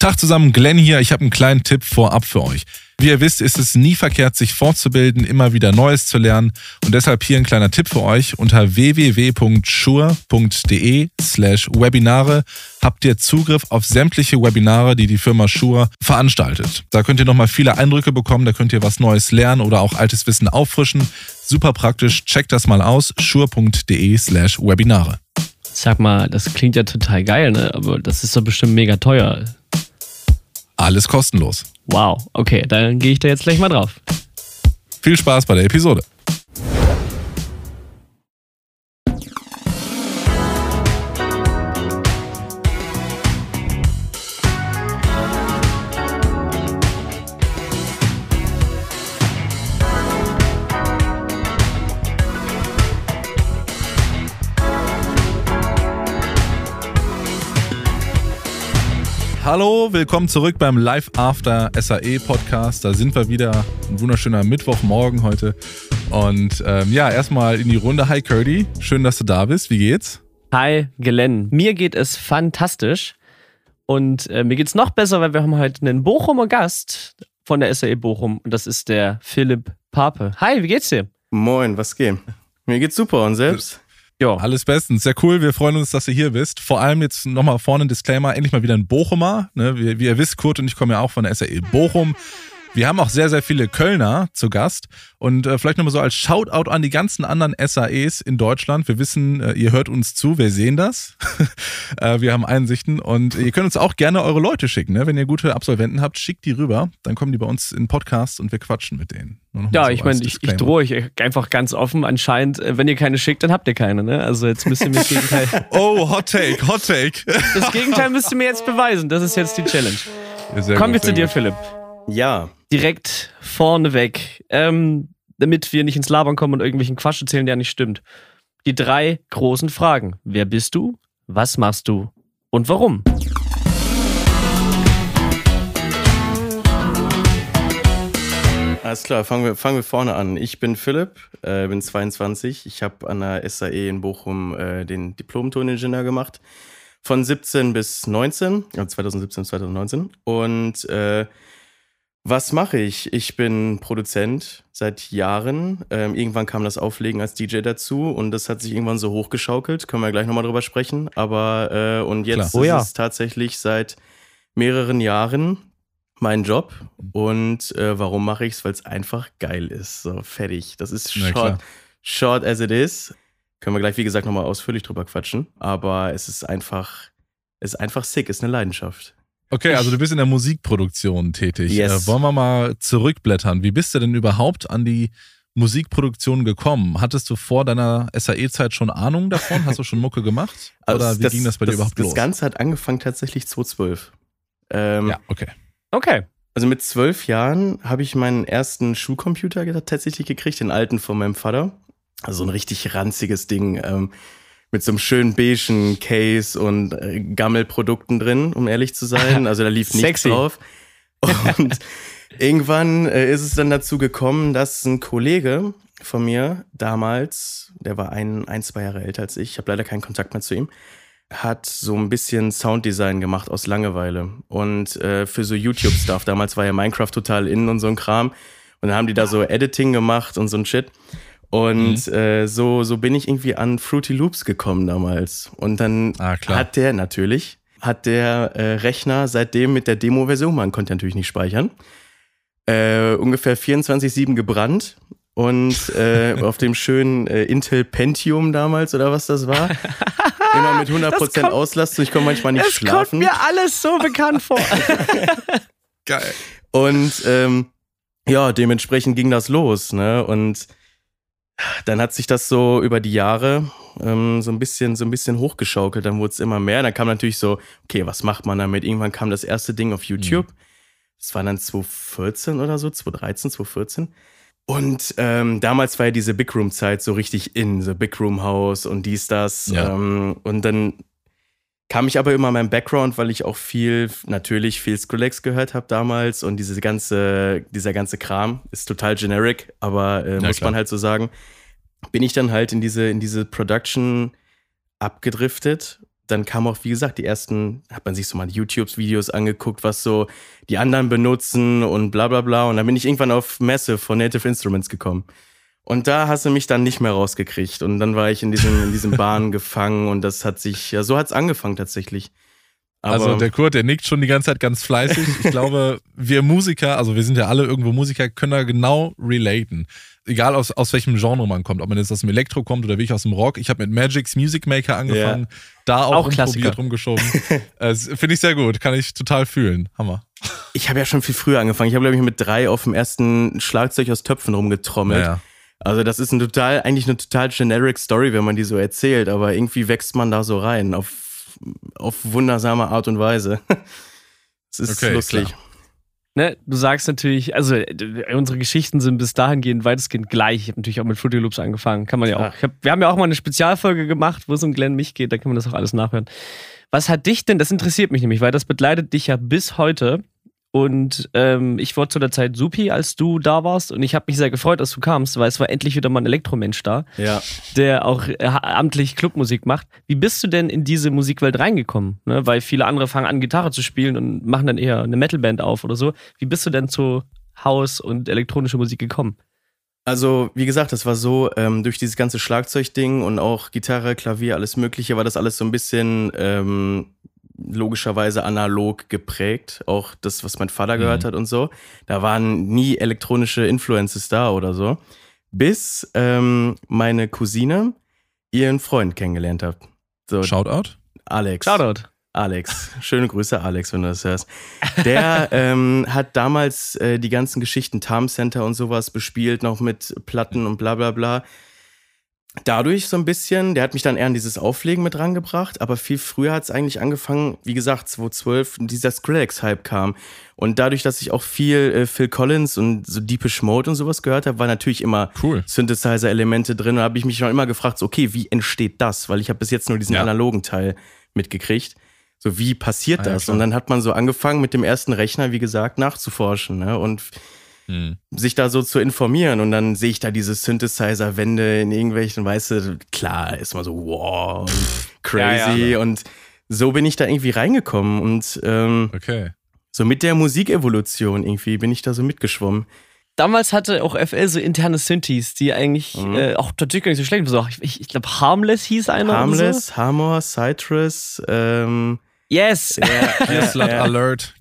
Tag zusammen, Glenn hier. Ich habe einen kleinen Tipp vorab für euch. Wie ihr wisst, ist es nie verkehrt, sich fortzubilden, immer wieder Neues zu lernen. Und deshalb hier ein kleiner Tipp für euch. Unter www.shure.de slash Webinare habt ihr Zugriff auf sämtliche Webinare, die die Firma Shure veranstaltet. Da könnt ihr nochmal viele Eindrücke bekommen, da könnt ihr was Neues lernen oder auch altes Wissen auffrischen. Super praktisch, checkt das mal aus, shure.de slash Webinare. Sag mal, das klingt ja total geil, ne? aber das ist doch bestimmt mega teuer. Alles kostenlos. Wow, okay, dann gehe ich da jetzt gleich mal drauf. Viel Spaß bei der Episode. Hallo, willkommen zurück beim Live After SAE Podcast. Da sind wir wieder. Ein wunderschöner Mittwochmorgen heute. Und ähm, ja, erstmal in die Runde. Hi Curdy, schön, dass du da bist. Wie geht's? Hi Glenn, mir geht es fantastisch. Und äh, mir geht's noch besser, weil wir haben heute einen Bochumer Gast von der SAE Bochum. Und das ist der Philipp Pape. Hi, wie geht's dir? Moin, was geht? Mir geht's super und selbst? Ja. Alles bestens. Sehr cool. Wir freuen uns, dass du hier bist. Vor allem jetzt nochmal vorne ein Disclaimer. Endlich mal wieder ein Bochumer. Ne? Wie, wie, ihr wisst, Kurt und ich kommen ja auch von der SAE Bochum. Wir haben auch sehr, sehr viele Kölner zu Gast. Und äh, vielleicht nochmal so als Shoutout an die ganzen anderen SAEs in Deutschland. Wir wissen, äh, ihr hört uns zu, wir sehen das. äh, wir haben Einsichten und ihr könnt uns auch gerne eure Leute schicken. Ne? Wenn ihr gute Absolventen habt, schickt die rüber. Dann kommen die bei uns in Podcast und wir quatschen mit denen. Ja, so ich meine, ich, ich drohe euch einfach ganz offen. Anscheinend, äh, wenn ihr keine schickt, dann habt ihr keine. Ne? Also jetzt müsst ihr mir das Gegenteil. oh, Hot Take, Hot Take. das Gegenteil müsst ihr mir jetzt beweisen. Das ist jetzt die Challenge. Ja, Kommen wir zu dir, gut. Philipp. Ja. Direkt vorneweg, ähm, damit wir nicht ins Labern kommen und irgendwelchen Quatsch erzählen, der nicht stimmt. Die drei großen Fragen. Wer bist du? Was machst du? Und warum? Alles klar, fangen wir, fangen wir vorne an. Ich bin Philipp, äh, bin 22. Ich habe an der SAE in Bochum äh, den Diplom-Toningenieur gemacht. Von 17 bis 19, ja, 2017 bis 2019. Und äh, was mache ich? Ich bin Produzent seit Jahren. Ähm, irgendwann kam das Auflegen als DJ dazu und das hat sich irgendwann so hochgeschaukelt. Können wir gleich nochmal drüber sprechen. Aber äh, und jetzt oh, ja. ist es tatsächlich seit mehreren Jahren mein Job. Und äh, warum mache ich es? Weil es einfach geil ist. So, fertig. Das ist short, short as it is. Können wir gleich, wie gesagt, nochmal ausführlich drüber quatschen. Aber es ist einfach, es ist einfach sick, es ist eine Leidenschaft. Okay, also du bist in der Musikproduktion tätig. Yes. Äh, wollen wir mal zurückblättern? Wie bist du denn überhaupt an die Musikproduktion gekommen? Hattest du vor deiner SAE-Zeit schon Ahnung davon? Hast du schon Mucke gemacht? Also Oder wie das, ging das bei das, dir überhaupt das los? Das Ganze hat angefangen tatsächlich 2012. Ähm, ja, okay. Okay. Also mit zwölf Jahren habe ich meinen ersten Schulcomputer tatsächlich gekriegt, den alten von meinem Vater. Also ein richtig ranziges Ding. Ähm, mit so einem schönen beigen Case und äh, Gammelprodukten drin, um ehrlich zu sein. Also da lief nichts drauf. Und irgendwann äh, ist es dann dazu gekommen, dass ein Kollege von mir damals, der war ein, ein zwei Jahre älter als ich, ich habe leider keinen Kontakt mehr zu ihm, hat so ein bisschen Sounddesign gemacht aus Langeweile. Und äh, für so YouTube-Stuff, damals war ja Minecraft total innen und so ein Kram. Und dann haben die da so Editing gemacht und so ein Shit. Und mhm. äh, so, so bin ich irgendwie an Fruity Loops gekommen damals. Und dann ah, hat der natürlich, hat der äh, Rechner seitdem mit der Demo-Version, man konnte natürlich nicht speichern, äh, ungefähr 24-7 gebrannt. Und äh, auf dem schönen äh, Intel Pentium damals oder was das war. Immer mit 100% kommt, Auslastung. Ich konnte manchmal nicht das schlafen. Das kommt mir alles so bekannt vor. Geil. Und ähm, ja, dementsprechend ging das los. Ne? Und dann hat sich das so über die Jahre ähm, so ein bisschen so ein bisschen hochgeschaukelt. Dann wurde es immer mehr. Dann kam natürlich so, okay, was macht man damit? Irgendwann kam das erste Ding auf YouTube. Mhm. Das war dann 2014 oder so, 2013, 2014. Und ähm, damals war ja diese Big Room Zeit so richtig in, so Big Room House und dies das. Ja. Ähm, und dann kam ich aber immer in meinem Background, weil ich auch viel, natürlich viel Skrillex gehört habe damals und diese ganze, dieser ganze Kram ist total generic, aber äh, muss klar. man halt so sagen, bin ich dann halt in diese, in diese Production abgedriftet. dann kam auch, wie gesagt, die ersten, hat man sich so mal YouTube-Videos angeguckt, was so die anderen benutzen und bla bla bla. Und dann bin ich irgendwann auf Messe von Native Instruments gekommen. Und da hast du mich dann nicht mehr rausgekriegt. Und dann war ich in diesem, in diesem Bahn gefangen und das hat sich, ja, so hat es angefangen tatsächlich. Aber also der Kurt, der nickt schon die ganze Zeit ganz fleißig. Ich glaube, wir Musiker, also wir sind ja alle irgendwo Musiker, können da genau relaten. Egal aus, aus welchem Genre man kommt, ob man jetzt aus dem Elektro kommt oder wie ich aus dem Rock. Ich habe mit Magic's Music Maker angefangen, ja. da auch, auch rumprobiert, rumgeschoben. Finde ich sehr gut, kann ich total fühlen. Hammer. Ich habe ja schon viel früher angefangen. Ich habe, glaube ich, mit drei auf dem ersten Schlagzeug aus Töpfen rumgetrommelt. Ja. Also das ist ein total, eigentlich eine total generic Story, wenn man die so erzählt, aber irgendwie wächst man da so rein auf auf wundersame Art und Weise. Es ist okay, lustig. Ne, du sagst natürlich, also unsere Geschichten sind bis dahin gehend weitestgehend gleich. Ich habe natürlich auch mit Fruity Loops angefangen. Kann man ja auch. Hab, wir haben ja auch mal eine Spezialfolge gemacht, wo es um Glenn mich geht. Da kann man das auch alles nachhören. Was hat dich denn, das interessiert mich nämlich, weil das begleitet dich ja bis heute. Und ähm, ich war zu der Zeit supi, als du da warst. Und ich habe mich sehr gefreut, dass du kamst, weil es war endlich wieder mal ein Elektromensch da, ja. der auch äh, amtlich Clubmusik macht. Wie bist du denn in diese Musikwelt reingekommen? Ne? Weil viele andere fangen an, Gitarre zu spielen und machen dann eher eine Metalband auf oder so. Wie bist du denn zu Haus und elektronische Musik gekommen? Also, wie gesagt, das war so, ähm, durch dieses ganze Schlagzeugding und auch Gitarre, Klavier, alles Mögliche, war das alles so ein bisschen ähm, logischerweise analog geprägt. Auch das, was mein Vater mhm. gehört hat und so. Da waren nie elektronische Influences da oder so. Bis ähm, meine Cousine ihren Freund kennengelernt hat. So, Shoutout? Alex. Shoutout. Alex. Schöne Grüße, Alex, wenn du das hörst. Der ähm, hat damals äh, die ganzen Geschichten Tarm Center und sowas bespielt, noch mit Platten und bla bla bla dadurch so ein bisschen, der hat mich dann eher an dieses Auflegen mit rangebracht, aber viel früher hat es eigentlich angefangen, wie gesagt, 2012, dieser Skrillex-Hype kam. Und dadurch, dass ich auch viel äh, Phil Collins und so Deepish Mode und sowas gehört habe, war natürlich immer cool. Synthesizer-Elemente drin. Und habe ich mich schon immer gefragt, so, okay, wie entsteht das? Weil ich habe bis jetzt nur diesen ja. analogen Teil mitgekriegt. So, wie passiert ah, das? Ja, und dann hat man so angefangen, mit dem ersten Rechner, wie gesagt, nachzuforschen. Ne? Und hm. sich da so zu informieren. Und dann sehe ich da diese Synthesizer-Wände in irgendwelchen, weißt du, klar, ist mal so, wow, crazy. Ja, ja. Und so bin ich da irgendwie reingekommen. Und ähm, okay. so mit der Musikevolution irgendwie bin ich da so mitgeschwommen damals hatte auch FL so interne Synthes, die eigentlich mhm. äh, auch tatsächlich gar nicht so schlecht waren. Ich, ich glaube, Harmless hieß einer. Harmless, so. Hammer, Citrus, ähm, Yes! Ja, Gearslut ja. Alert.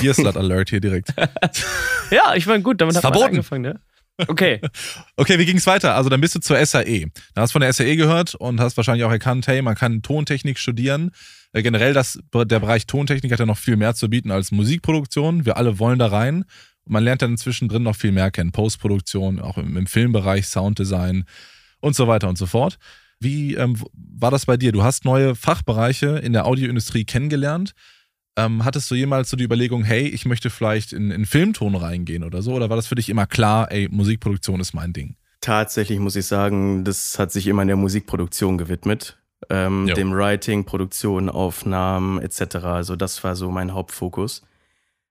Gearslut Alert hier direkt. ja, ich meine, gut, damit hat man angefangen, ne? Okay. okay, wie ging es weiter? Also dann bist du zur SAE. Da hast du von der SAE gehört und hast wahrscheinlich auch erkannt, hey, man kann Tontechnik studieren. Äh, generell, das, der Bereich Tontechnik hat ja noch viel mehr zu bieten als Musikproduktion. Wir alle wollen da rein. Und man lernt dann zwischendrin noch viel mehr kennen. Postproduktion, auch im, im Filmbereich, Sounddesign und so weiter und so fort. Wie ähm, war das bei dir? Du hast neue Fachbereiche in der Audioindustrie kennengelernt. Ähm, hattest du jemals so die Überlegung, hey, ich möchte vielleicht in, in Filmton reingehen oder so? Oder war das für dich immer klar, ey, Musikproduktion ist mein Ding? Tatsächlich muss ich sagen, das hat sich immer in der Musikproduktion gewidmet. Ähm, dem Writing, Produktion, Aufnahmen etc. Also das war so mein Hauptfokus.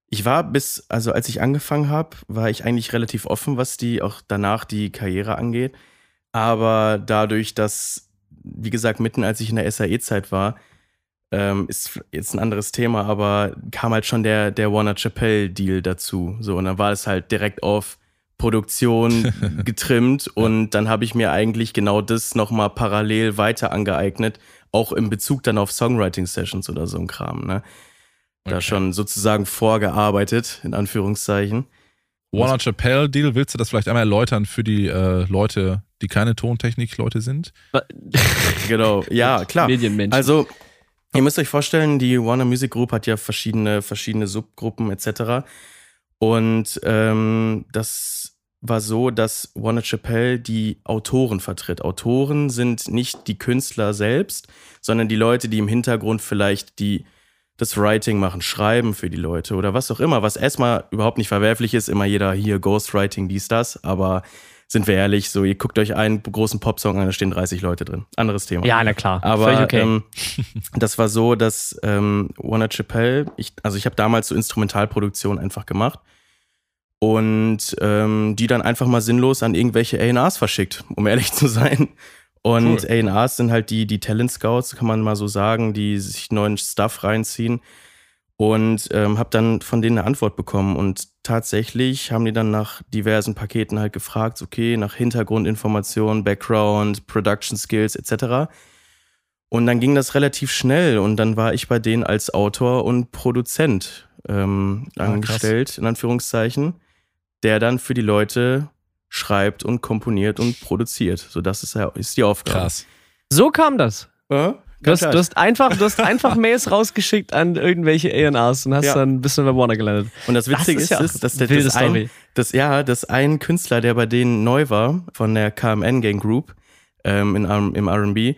Ich war bis, also als ich angefangen habe, war ich eigentlich relativ offen, was die auch danach die Karriere angeht. Aber dadurch, dass, wie gesagt, mitten als ich in der SAE-Zeit war, ähm, ist jetzt ein anderes Thema, aber kam halt schon der, der Warner Chappelle-Deal dazu. So, und dann war es halt direkt auf Produktion getrimmt und dann habe ich mir eigentlich genau das nochmal parallel weiter angeeignet, auch in Bezug dann auf Songwriting-Sessions oder so ein Kram, ne? Da okay. schon sozusagen vorgearbeitet, in Anführungszeichen. Warner Chappelle Deal, willst du das vielleicht einmal erläutern für die äh, Leute, die keine Tontechnik-Leute sind? genau, ja, klar. Also, ihr müsst euch vorstellen, die Warner Music Group hat ja verschiedene, verschiedene Subgruppen etc. Und ähm, das war so, dass Warner Chappelle die Autoren vertritt. Autoren sind nicht die Künstler selbst, sondern die Leute, die im Hintergrund vielleicht die das Writing machen, Schreiben für die Leute oder was auch immer, was erstmal überhaupt nicht verwerflich ist, immer jeder hier Ghostwriting, dies, das, aber sind wir ehrlich, so ihr guckt euch einen großen Popsong an, da stehen 30 Leute drin. Anderes Thema. Ja, na klar. Aber okay. ähm, das war so, dass ähm, Warner Chappelle, ich, also ich habe damals so Instrumentalproduktion einfach gemacht und ähm, die dann einfach mal sinnlos an irgendwelche A&Rs verschickt, um ehrlich zu sein. Und cool. A&Rs sind halt die, die Talent Scouts, kann man mal so sagen, die sich neuen Stuff reinziehen. Und ähm, habe dann von denen eine Antwort bekommen. Und tatsächlich haben die dann nach diversen Paketen halt gefragt, okay, nach Hintergrundinformationen, Background, Production Skills etc. Und dann ging das relativ schnell und dann war ich bei denen als Autor und Produzent ähm, ah, angestellt, krass. in Anführungszeichen, der dann für die Leute schreibt und komponiert und produziert. So, das ist, ist die Aufgabe. Krass. So kam das. Äh? Du hast, du hast, einfach, du hast einfach Mails rausgeschickt an irgendwelche A&Rs und hast ja. dann ein bisschen bei Warner gelandet. Und das Witzige das ist, ist, dass der, das, ein, das, ja, das ein Künstler, der bei denen neu war, von der KMN Gang Group ähm, in, im R&B,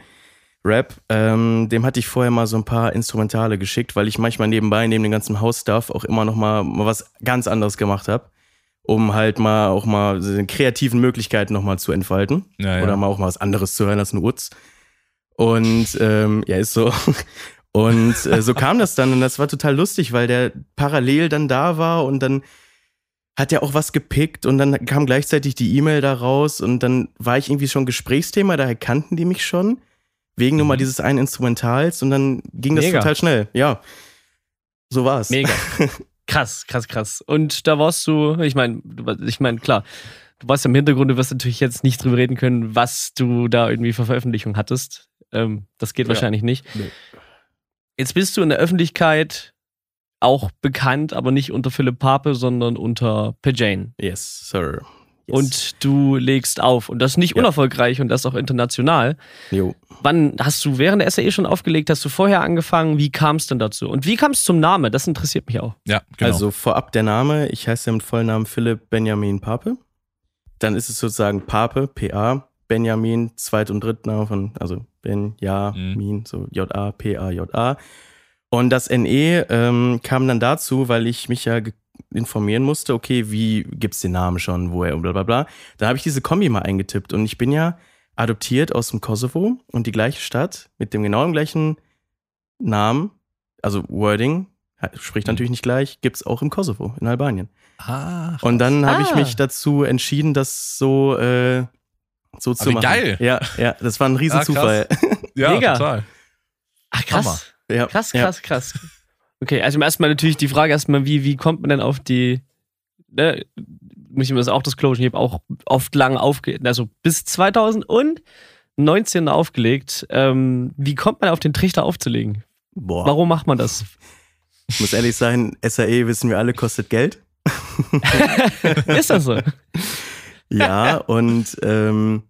Rap, ähm, dem hatte ich vorher mal so ein paar Instrumentale geschickt, weil ich manchmal nebenbei, neben dem ganzen Hausstuff, auch immer noch mal, mal was ganz anderes gemacht habe um halt mal auch mal kreativen Möglichkeiten nochmal zu entfalten. Ja, ja. Oder mal auch mal was anderes zu hören als ein Utz. Und ähm, ja, ist so. Und äh, so kam das dann und das war total lustig, weil der parallel dann da war und dann hat er auch was gepickt und dann kam gleichzeitig die E-Mail da raus und dann war ich irgendwie schon Gesprächsthema, daher kannten die mich schon, wegen mhm. nur mal mhm. dieses einen Instrumentals und dann ging das Mega. total schnell. Ja, so war es. Mega. Krass, krass, krass. Und da warst du, ich meine, ich meine, klar, du warst ja im Hintergrund, du wirst natürlich jetzt nicht drüber reden können, was du da irgendwie für Veröffentlichung hattest. Ähm, das geht ja. wahrscheinlich nicht. Nee. Jetzt bist du in der Öffentlichkeit auch bekannt, aber nicht unter Philipp Pape, sondern unter Pejane. Yes, sir. Yes. Und du legst auf. Und das nicht ja. unerfolgreich und das auch international. Jo. Wann hast du während der SAE schon aufgelegt? Hast du vorher angefangen? Wie kam es denn dazu? Und wie kam es zum Namen? Das interessiert mich auch. Ja, genau. Also vorab der Name. Ich heiße ja mit vollen Namen Philipp Benjamin Pape. Dann ist es sozusagen Pape, PA, Benjamin, Zweit- und Drittname von, also Benjamin, mhm. so J-A, P-A, J-A. Und das NE ähm, kam dann dazu, weil ich mich ja informieren musste, okay, wie gibt's den Namen schon, woher und bla bla bla. Da habe ich diese Kombi mal eingetippt und ich bin ja adoptiert aus dem Kosovo und die gleiche Stadt mit dem genau gleichen Namen, also Wording, spricht mhm. natürlich nicht gleich, gibt's auch im Kosovo, in Albanien. Ah, und dann habe ah. ich mich dazu entschieden, das so, äh, so zu machen. geil. Ja, ja, das war ein Riesenzufall. Ah, ja, Mega. total. Ach, krass. Ja. Krass, krass, krass. Okay, also erstmal natürlich die Frage erstmal, wie, wie kommt man denn auf die, ne, muss ich mir das auch disclosure, ich habe auch oft lang aufgelegt, also bis 2019 aufgelegt. Ähm, wie kommt man auf den Trichter aufzulegen? Boah. Warum macht man das? Ich muss ehrlich sein, SAE wissen wir alle, kostet Geld. Ist das so? Ja, und ähm,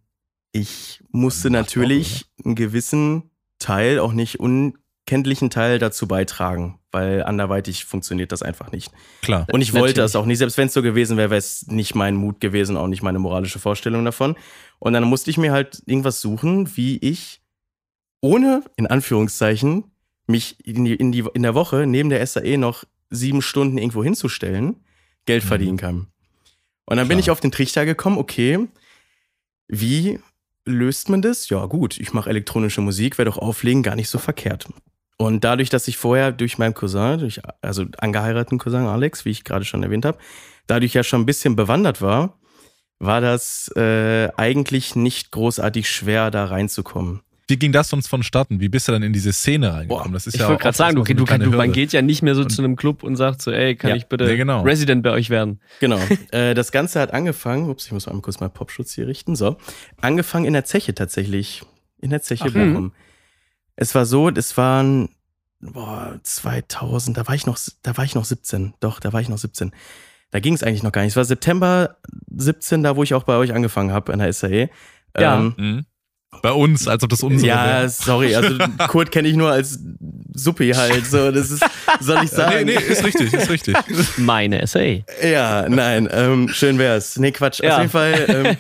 ich musste natürlich einen gewissen Teil, auch nicht unkenntlichen Teil dazu beitragen weil anderweitig funktioniert das einfach nicht. Klar. Und ich wollte das auch nicht. Selbst wenn es so gewesen wäre, wäre es nicht mein Mut gewesen, auch nicht meine moralische Vorstellung davon. Und dann musste ich mir halt irgendwas suchen, wie ich ohne, in Anführungszeichen, mich in, die, in, die, in der Woche neben der SAE noch sieben Stunden irgendwo hinzustellen, Geld mhm. verdienen kann. Und dann Klar. bin ich auf den Trichter gekommen, okay, wie löst man das? Ja, gut, ich mache elektronische Musik, wäre doch auflegen gar nicht so verkehrt. Und dadurch, dass ich vorher durch meinen Cousin, durch, also angeheirateten Cousin Alex, wie ich gerade schon erwähnt habe, dadurch ja schon ein bisschen bewandert war, war das äh, eigentlich nicht großartig schwer, da reinzukommen. Wie ging das sonst vonstatten? Wie bist du dann in diese Szene reingekommen? Das ist ich ja wollte gerade sagen, du, du, du, man geht ja nicht mehr so zu einem Club und sagt so, ey, kann ja. ich bitte nee, genau. Resident bei euch werden? Genau. äh, das Ganze hat angefangen, ups, ich muss mal kurz meinen Popschutz hier richten, so. Angefangen in der Zeche tatsächlich. In der Zeche Ach, Bochum. Hm. Es war so, es waren boah, 2000, da war ich noch, da war ich noch 17. Doch, da war ich noch 17. Da ging es eigentlich noch gar nicht. Es war September 17, da wo ich auch bei euch angefangen habe an der SAE. Ja. Ähm, mhm. Bei uns, als ob das unsere Ja, wäre. sorry, also Kurt kenne ich nur als Suppi halt, so, das ist, soll ich sagen? Nee, nee, ist richtig, ist richtig. Meine SAE. Ja, nein, ähm, schön wär's. Nee, Quatsch, ja. auf jeden Fall, ähm,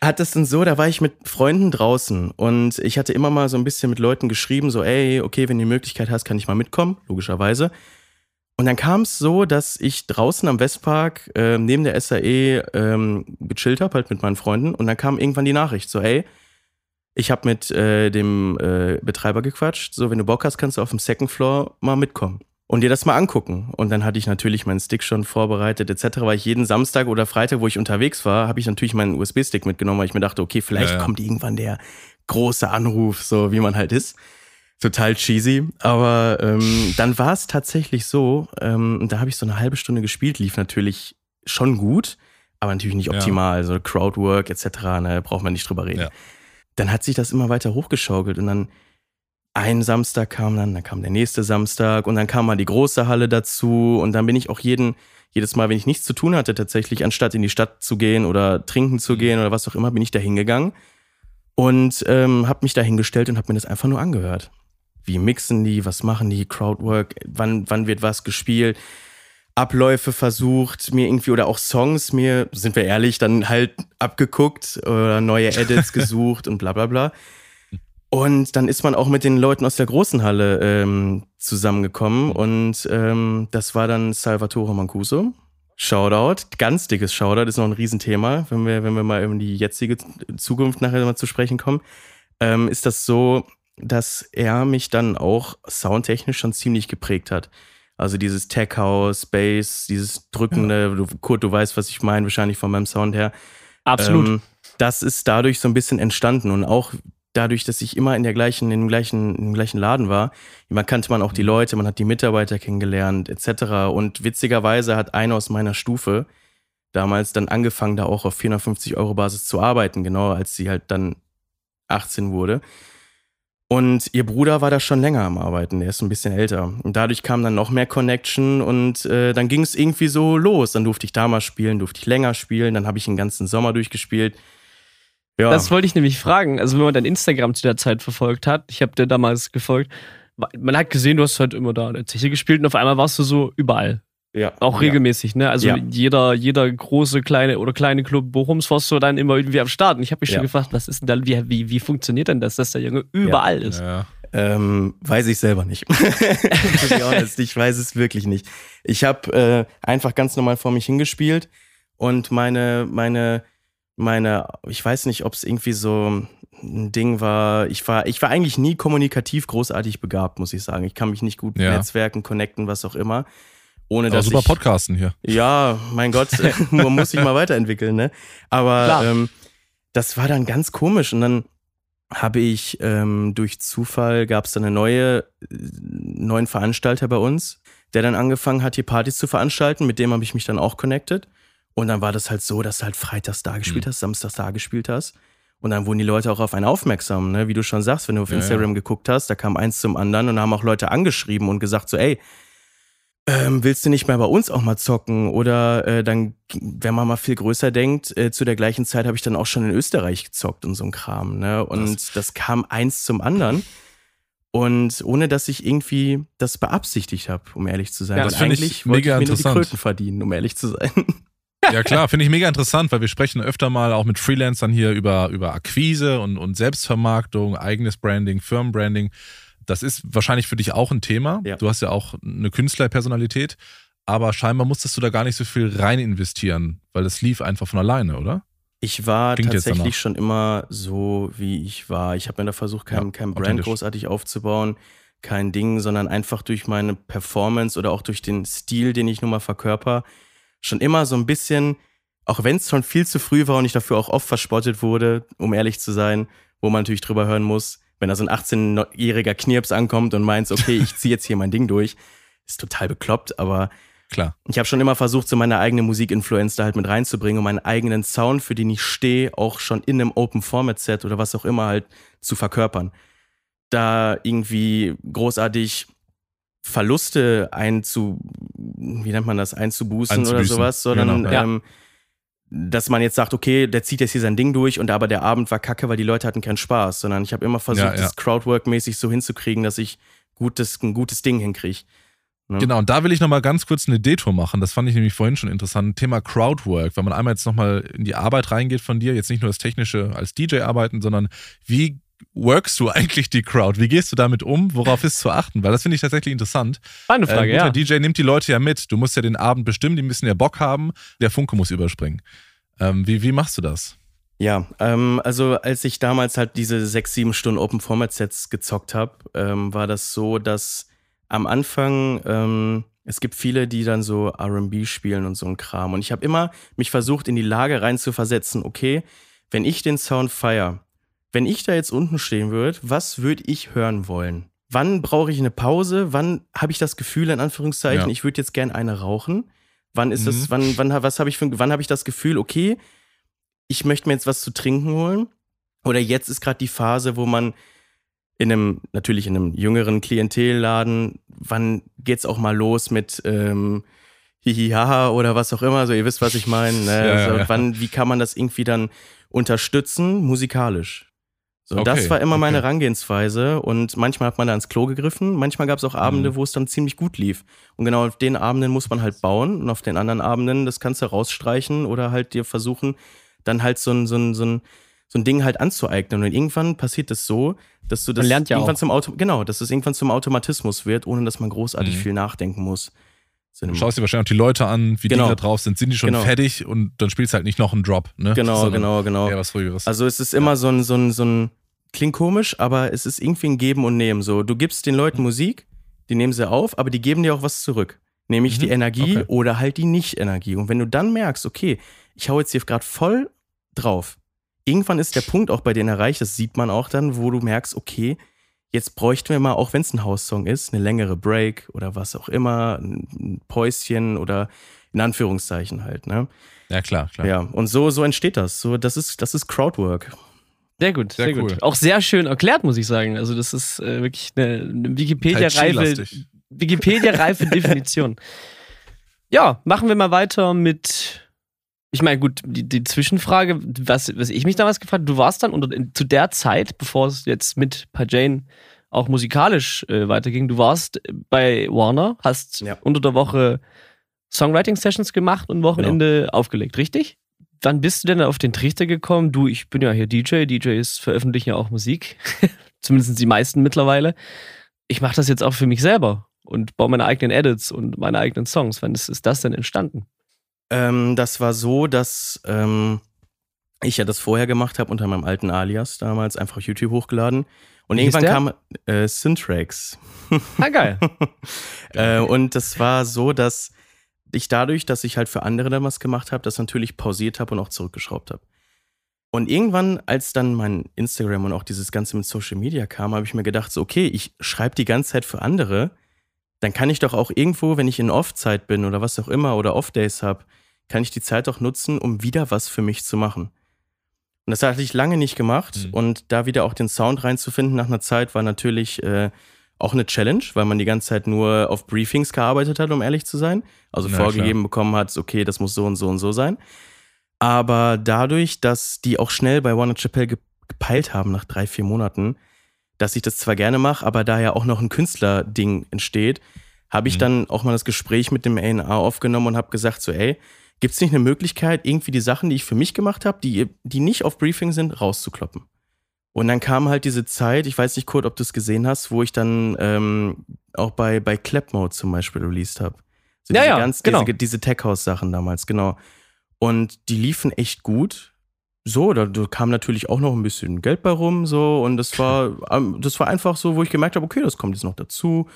hat es denn so, da war ich mit Freunden draußen und ich hatte immer mal so ein bisschen mit Leuten geschrieben, so, ey, okay, wenn du die Möglichkeit hast, kann ich mal mitkommen, logischerweise. Und dann kam es so, dass ich draußen am Westpark äh, neben der SAE ähm, gechillt habe, halt mit meinen Freunden. Und dann kam irgendwann die Nachricht, so, ey, ich habe mit äh, dem äh, Betreiber gequatscht, so, wenn du Bock hast, kannst du auf dem Second Floor mal mitkommen und dir das mal angucken. Und dann hatte ich natürlich meinen Stick schon vorbereitet etc., weil ich jeden Samstag oder Freitag, wo ich unterwegs war, habe ich natürlich meinen USB-Stick mitgenommen, weil ich mir dachte, okay, vielleicht ja, ja. kommt irgendwann der großer Anruf, so wie man halt ist. Total cheesy. Aber ähm, dann war es tatsächlich so, ähm, da habe ich so eine halbe Stunde gespielt, lief natürlich schon gut, aber natürlich nicht optimal. Ja. So Crowdwork etc., ne, braucht man nicht drüber reden. Dann hat sich das immer weiter hochgeschaukelt und dann ein Samstag kam dann, dann kam der nächste Samstag und dann kam mal die große Halle dazu und dann bin ich auch jeden, jedes Mal, wenn ich nichts zu tun hatte, tatsächlich, anstatt in die Stadt zu gehen oder trinken zu mhm. gehen oder was auch immer, bin ich da hingegangen und ähm, habe mich da hingestellt und habe mir das einfach nur angehört. Wie mixen die, was machen die, Crowdwork, wann, wann wird was gespielt, Abläufe versucht, mir irgendwie oder auch Songs mir, sind wir ehrlich, dann halt abgeguckt oder neue Edits gesucht und bla bla bla. Und dann ist man auch mit den Leuten aus der großen Halle ähm, zusammengekommen und ähm, das war dann Salvatore Mancuso. Shoutout, ganz dickes Shoutout, ist noch ein Riesenthema, wenn wir, wenn wir mal über die jetzige Zukunft nachher mal zu sprechen kommen. Ähm, ist das so, dass er mich dann auch soundtechnisch schon ziemlich geprägt hat. Also dieses Tech House, Bass, dieses drückende, du, Kurt, du weißt, was ich meine, wahrscheinlich von meinem Sound her. Absolut. Ähm, das ist dadurch so ein bisschen entstanden und auch dadurch, dass ich immer in der gleichen, in dem gleichen, im gleichen Laden war, man kannte man auch die mhm. Leute, man hat die Mitarbeiter kennengelernt, etc. Und witzigerweise hat einer aus meiner Stufe damals dann angefangen, da auch auf 450 Euro Basis zu arbeiten, genau als sie halt dann 18 wurde. Und ihr Bruder war da schon länger am Arbeiten, der ist ein bisschen älter. Und dadurch kam dann noch mehr Connection und äh, dann ging es irgendwie so los. Dann durfte ich da mal spielen, durfte ich länger spielen, dann habe ich den ganzen Sommer durchgespielt. Ja. Das wollte ich nämlich fragen. Also, wenn man dein Instagram zu der Zeit verfolgt hat, ich habe dir damals gefolgt, man hat gesehen, du hast halt immer da in der Zeche gespielt und auf einmal warst du so überall. Ja. Auch regelmäßig, ne? Also ja. jeder, jeder große, kleine oder kleine Club Bochums warst du dann immer irgendwie am Start. Und ich habe mich ja. schon gefragt, was ist denn da, wie, wie, wie funktioniert denn das, dass der Junge überall ist? Ähm, weiß ich selber nicht. ich weiß es wirklich nicht. Ich habe äh, einfach ganz normal vor mich hingespielt und meine, meine meine, ich weiß nicht, ob es irgendwie so ein Ding war. Ich war, ich war eigentlich nie kommunikativ großartig begabt, muss ich sagen. Ich kann mich nicht gut ja. netzwerken, connecten, was auch immer. Ohne dass super ich, Podcasten hier. Ja, mein Gott, man muss sich mal weiterentwickeln, ne? Aber ähm, das war dann ganz komisch und dann habe ich ähm, durch Zufall gab es dann eine neue neuen Veranstalter bei uns, der dann angefangen hat, hier Partys zu veranstalten. Mit dem habe ich mich dann auch connected. Und dann war das halt so, dass du halt freitags da gespielt mhm. hast, samstags da gespielt hast. Und dann wurden die Leute auch auf einen aufmerksam, ne? wie du schon sagst, wenn du auf ja, Instagram ja. geguckt hast, da kam eins zum anderen und da haben auch Leute angeschrieben und gesagt so, ey, ähm, willst du nicht mehr bei uns auch mal zocken? Oder äh, dann, wenn man mal viel größer denkt, äh, zu der gleichen Zeit habe ich dann auch schon in Österreich gezockt und so ein Kram. Ne? Und das, das kam eins zum anderen. Und ohne dass ich irgendwie das beabsichtigt habe, um ehrlich zu sein. Ja, das Weil eigentlich ich wollte ich mir nur die Kröten verdienen, um ehrlich zu sein. Ja klar, finde ich mega interessant, weil wir sprechen öfter mal auch mit Freelancern hier über, über Akquise und, und Selbstvermarktung, eigenes Branding, Firmenbranding. Das ist wahrscheinlich für dich auch ein Thema. Ja. Du hast ja auch eine Künstlerpersonalität, aber scheinbar musstest du da gar nicht so viel rein investieren, weil das lief einfach von alleine, oder? Ich war Klingt tatsächlich schon immer so, wie ich war. Ich habe mir da versucht, kein, ja, kein Brand großartig aufzubauen, kein Ding, sondern einfach durch meine Performance oder auch durch den Stil, den ich nun mal verkörper, schon immer so ein bisschen, auch wenn es schon viel zu früh war und ich dafür auch oft verspottet wurde, um ehrlich zu sein, wo man natürlich drüber hören muss, wenn da so ein 18-jähriger Knirps ankommt und meint, okay, ich ziehe jetzt hier mein Ding durch, ist total bekloppt, aber Klar. Ich habe schon immer versucht, so meine eigene Musikinfluenz da halt mit reinzubringen, um meinen eigenen Sound, für den ich stehe, auch schon in einem Open Format Set oder was auch immer halt zu verkörpern. Da irgendwie großartig Verluste einzu, wie nennt man das, einzubußen oder sowas, sondern genau, ja. ähm, dass man jetzt sagt, okay, der zieht jetzt hier sein Ding durch und aber der Abend war kacke, weil die Leute hatten keinen Spaß, sondern ich habe immer versucht, ja, ja. das Crowdwork-mäßig so hinzukriegen, dass ich gutes, ein gutes Ding hinkriege. Ne? Genau, und da will ich nochmal ganz kurz eine Detour machen. Das fand ich nämlich vorhin schon interessant. Thema Crowdwork, wenn man einmal jetzt nochmal in die Arbeit reingeht von dir, jetzt nicht nur das Technische als DJ arbeiten, sondern wie workst du eigentlich die Crowd? Wie gehst du damit um? Worauf ist zu achten? Weil das finde ich tatsächlich interessant. Eine Frage, äh, ja. Der DJ nimmt die Leute ja mit. Du musst ja den Abend bestimmen, die müssen ja Bock haben. Der Funke muss überspringen. Ähm, wie, wie machst du das? Ja, ähm, also als ich damals halt diese sechs, sieben Stunden Open Format Sets gezockt habe, ähm, war das so, dass am Anfang ähm, es gibt viele, die dann so R&B spielen und so ein Kram. Und ich habe immer mich versucht, in die Lage rein zu versetzen, okay, wenn ich den Sound feier, wenn ich da jetzt unten stehen würde, was würde ich hören wollen? Wann brauche ich eine Pause? Wann habe ich das Gefühl, in Anführungszeichen, Ja. ich würde jetzt gern eine rauchen? Wann ist Mhm. das, wann, wann, was habe ich für, wann habe ich das Gefühl, okay, ich möchte mir jetzt was zu trinken holen? Oder jetzt ist gerade die Phase, wo man in einem, natürlich in einem jüngeren Klientelladen, wann geht's auch mal los mit ähm, Hihihaha oder was auch immer, so ihr wisst, was ich meine. Ne? Ja, ja, also, ja. Wann, wie kann man das irgendwie dann unterstützen, musikalisch? So, Okay, das war immer meine okay. Herangehensweise und manchmal hat man da ins Klo gegriffen, manchmal gab es auch Abende, Mhm. wo es dann ziemlich gut lief. Und genau auf den Abenden muss man halt bauen und auf den anderen Abenden, das kannst du rausstreichen oder halt dir versuchen, dann halt so ein, so ein, so ein, so ein Ding halt anzueignen. Und irgendwann passiert es so, dass du das ja irgendwann auch. zum Auto, genau, dass es irgendwann zum Automatismus wird, ohne dass man großartig Mhm. viel nachdenken muss. So Du schaust dir wahrscheinlich auch die Leute an, wie Genau. die da drauf sind. Sind die schon Genau. fertig und dann spielst du halt nicht noch einen Drop, ne? Genau, Sondern genau, genau. Also es ist immer so ein, so ein, so ein, klingt komisch, aber es ist irgendwie ein Geben und Nehmen. So, du gibst den Leuten Musik, die nehmen sie auf, aber die geben dir auch was zurück. Nämlich Mhm, die Energie okay. oder halt die Nicht-Energie. Und wenn du dann merkst, okay, ich hau jetzt hier gerade voll drauf, irgendwann ist der Punkt auch bei denen erreicht, das sieht man auch dann, wo du merkst, okay, jetzt bräuchten wir mal, auch wenn es ein Haussong ist, eine längere Break oder was auch immer, ein Päuschen oder in Anführungszeichen halt, ne? ja, klar, klar. Ja, und so, so entsteht das. So, das ist, das ist Crowdwork. Sehr gut, sehr, Sehr gut. cool. Auch sehr schön erklärt, muss ich sagen. Also, das ist äh, wirklich eine, eine Wikipedia-reife Chi-lastig. Wikipedia-reife Definition. Ja, machen wir mal weiter mit. Ich meine, gut, die, die Zwischenfrage, was, was ich mich damals gefragt habe, du warst dann unter, in, zu der Zeit, bevor es jetzt mit Pajane auch musikalisch äh, weiterging, du warst bei Warner, hast Ja. unter der Woche Songwriting-Sessions gemacht und Wochenende aufgelegt, richtig? Wann bist du denn auf den Trichter gekommen? Du, ich bin ja hier DJ, DJs veröffentlichen ja auch Musik, zumindest die meisten mittlerweile. Ich mache das jetzt auch für mich selber und baue meine eigenen Edits und meine eigenen Songs. Wann ist, ist das denn entstanden? Ähm, das war so, dass ähm, ich ja das vorher gemacht habe unter meinem alten Alias damals, einfach auf YouTube hochgeladen. Und Wie irgendwann kam äh, Syntrax. Ah, geil. äh, und das war so, dass ich dadurch, dass ich halt für andere dann was gemacht habe, das natürlich pausiert habe und auch zurückgeschraubt habe. Und irgendwann, als dann mein Instagram und auch dieses Ganze mit Social Media kam, habe ich mir gedacht, so, okay, ich schreibe die ganze Zeit für andere, dann kann ich doch auch irgendwo, wenn ich in Off-Zeit bin oder was auch immer oder Off-Days habe, kann ich die Zeit auch nutzen, um wieder was für mich zu machen. Und das hatte ich lange nicht gemacht. Mhm. Und da wieder auch den Sound reinzufinden nach einer Zeit war natürlich äh, auch eine Challenge, weil man die ganze Zeit nur auf Briefings gearbeitet hat, um ehrlich zu sein. Also Na, vorgegeben bekommen hat, okay, das muss so und so und so sein. Aber dadurch, dass die auch schnell bei Warner Chappelle ge- gepeilt haben nach drei, vier Monaten, dass ich das zwar gerne mache, aber da ja auch noch ein Künstlerding entsteht, habe ich Mhm. dann auch mal das Gespräch mit dem A&R aufgenommen und habe gesagt so, ey, gibt es nicht eine Möglichkeit, irgendwie die Sachen, die ich für mich gemacht habe, die, die nicht auf Briefing sind, rauszukloppen? Und dann kam halt diese Zeit, ich weiß nicht, Kurt, ob du es gesehen hast, wo ich dann ähm, auch bei, bei Clap Mode zum Beispiel released habe. So Ja, diese ja, ganz, genau. Diese, diese Tech-House-Sachen damals, genau. Und die liefen echt gut. So, da, da kam natürlich auch noch ein bisschen Geld bei rum, so, und das war, das war einfach so, wo ich gemerkt habe, okay, das kommt jetzt noch dazu.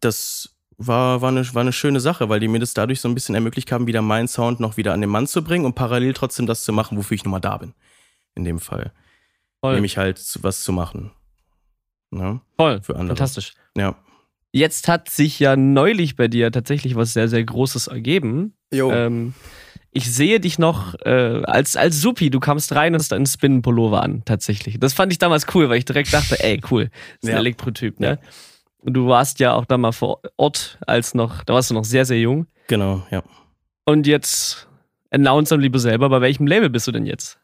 Das war, war, eine, war eine schöne Sache, weil die mir das dadurch so ein bisschen ermöglicht haben, wieder meinen Sound noch wieder an den Mann zu bringen und parallel trotzdem das zu machen, wofür ich nun mal da bin. In dem Fall. Voll. Nämlich halt zu, was zu machen. Ne? Voll. Für andere. Fantastisch. Ja. Jetzt hat sich ja neulich bei dir tatsächlich was sehr, sehr Großes ergeben. Jo. Ähm, ich sehe dich noch äh, als, als Supi, du kamst rein und hast einen Spinnenpullover an, tatsächlich. Das fand ich damals cool, weil ich direkt dachte, ey, cool, das ist ein Ja. Elektrotyp, ne? Und du warst ja auch da mal vor Ort, als noch, da warst du noch sehr, sehr jung. Genau, ja. Und jetzt announce am lieber selber, bei welchem Label bist du denn jetzt?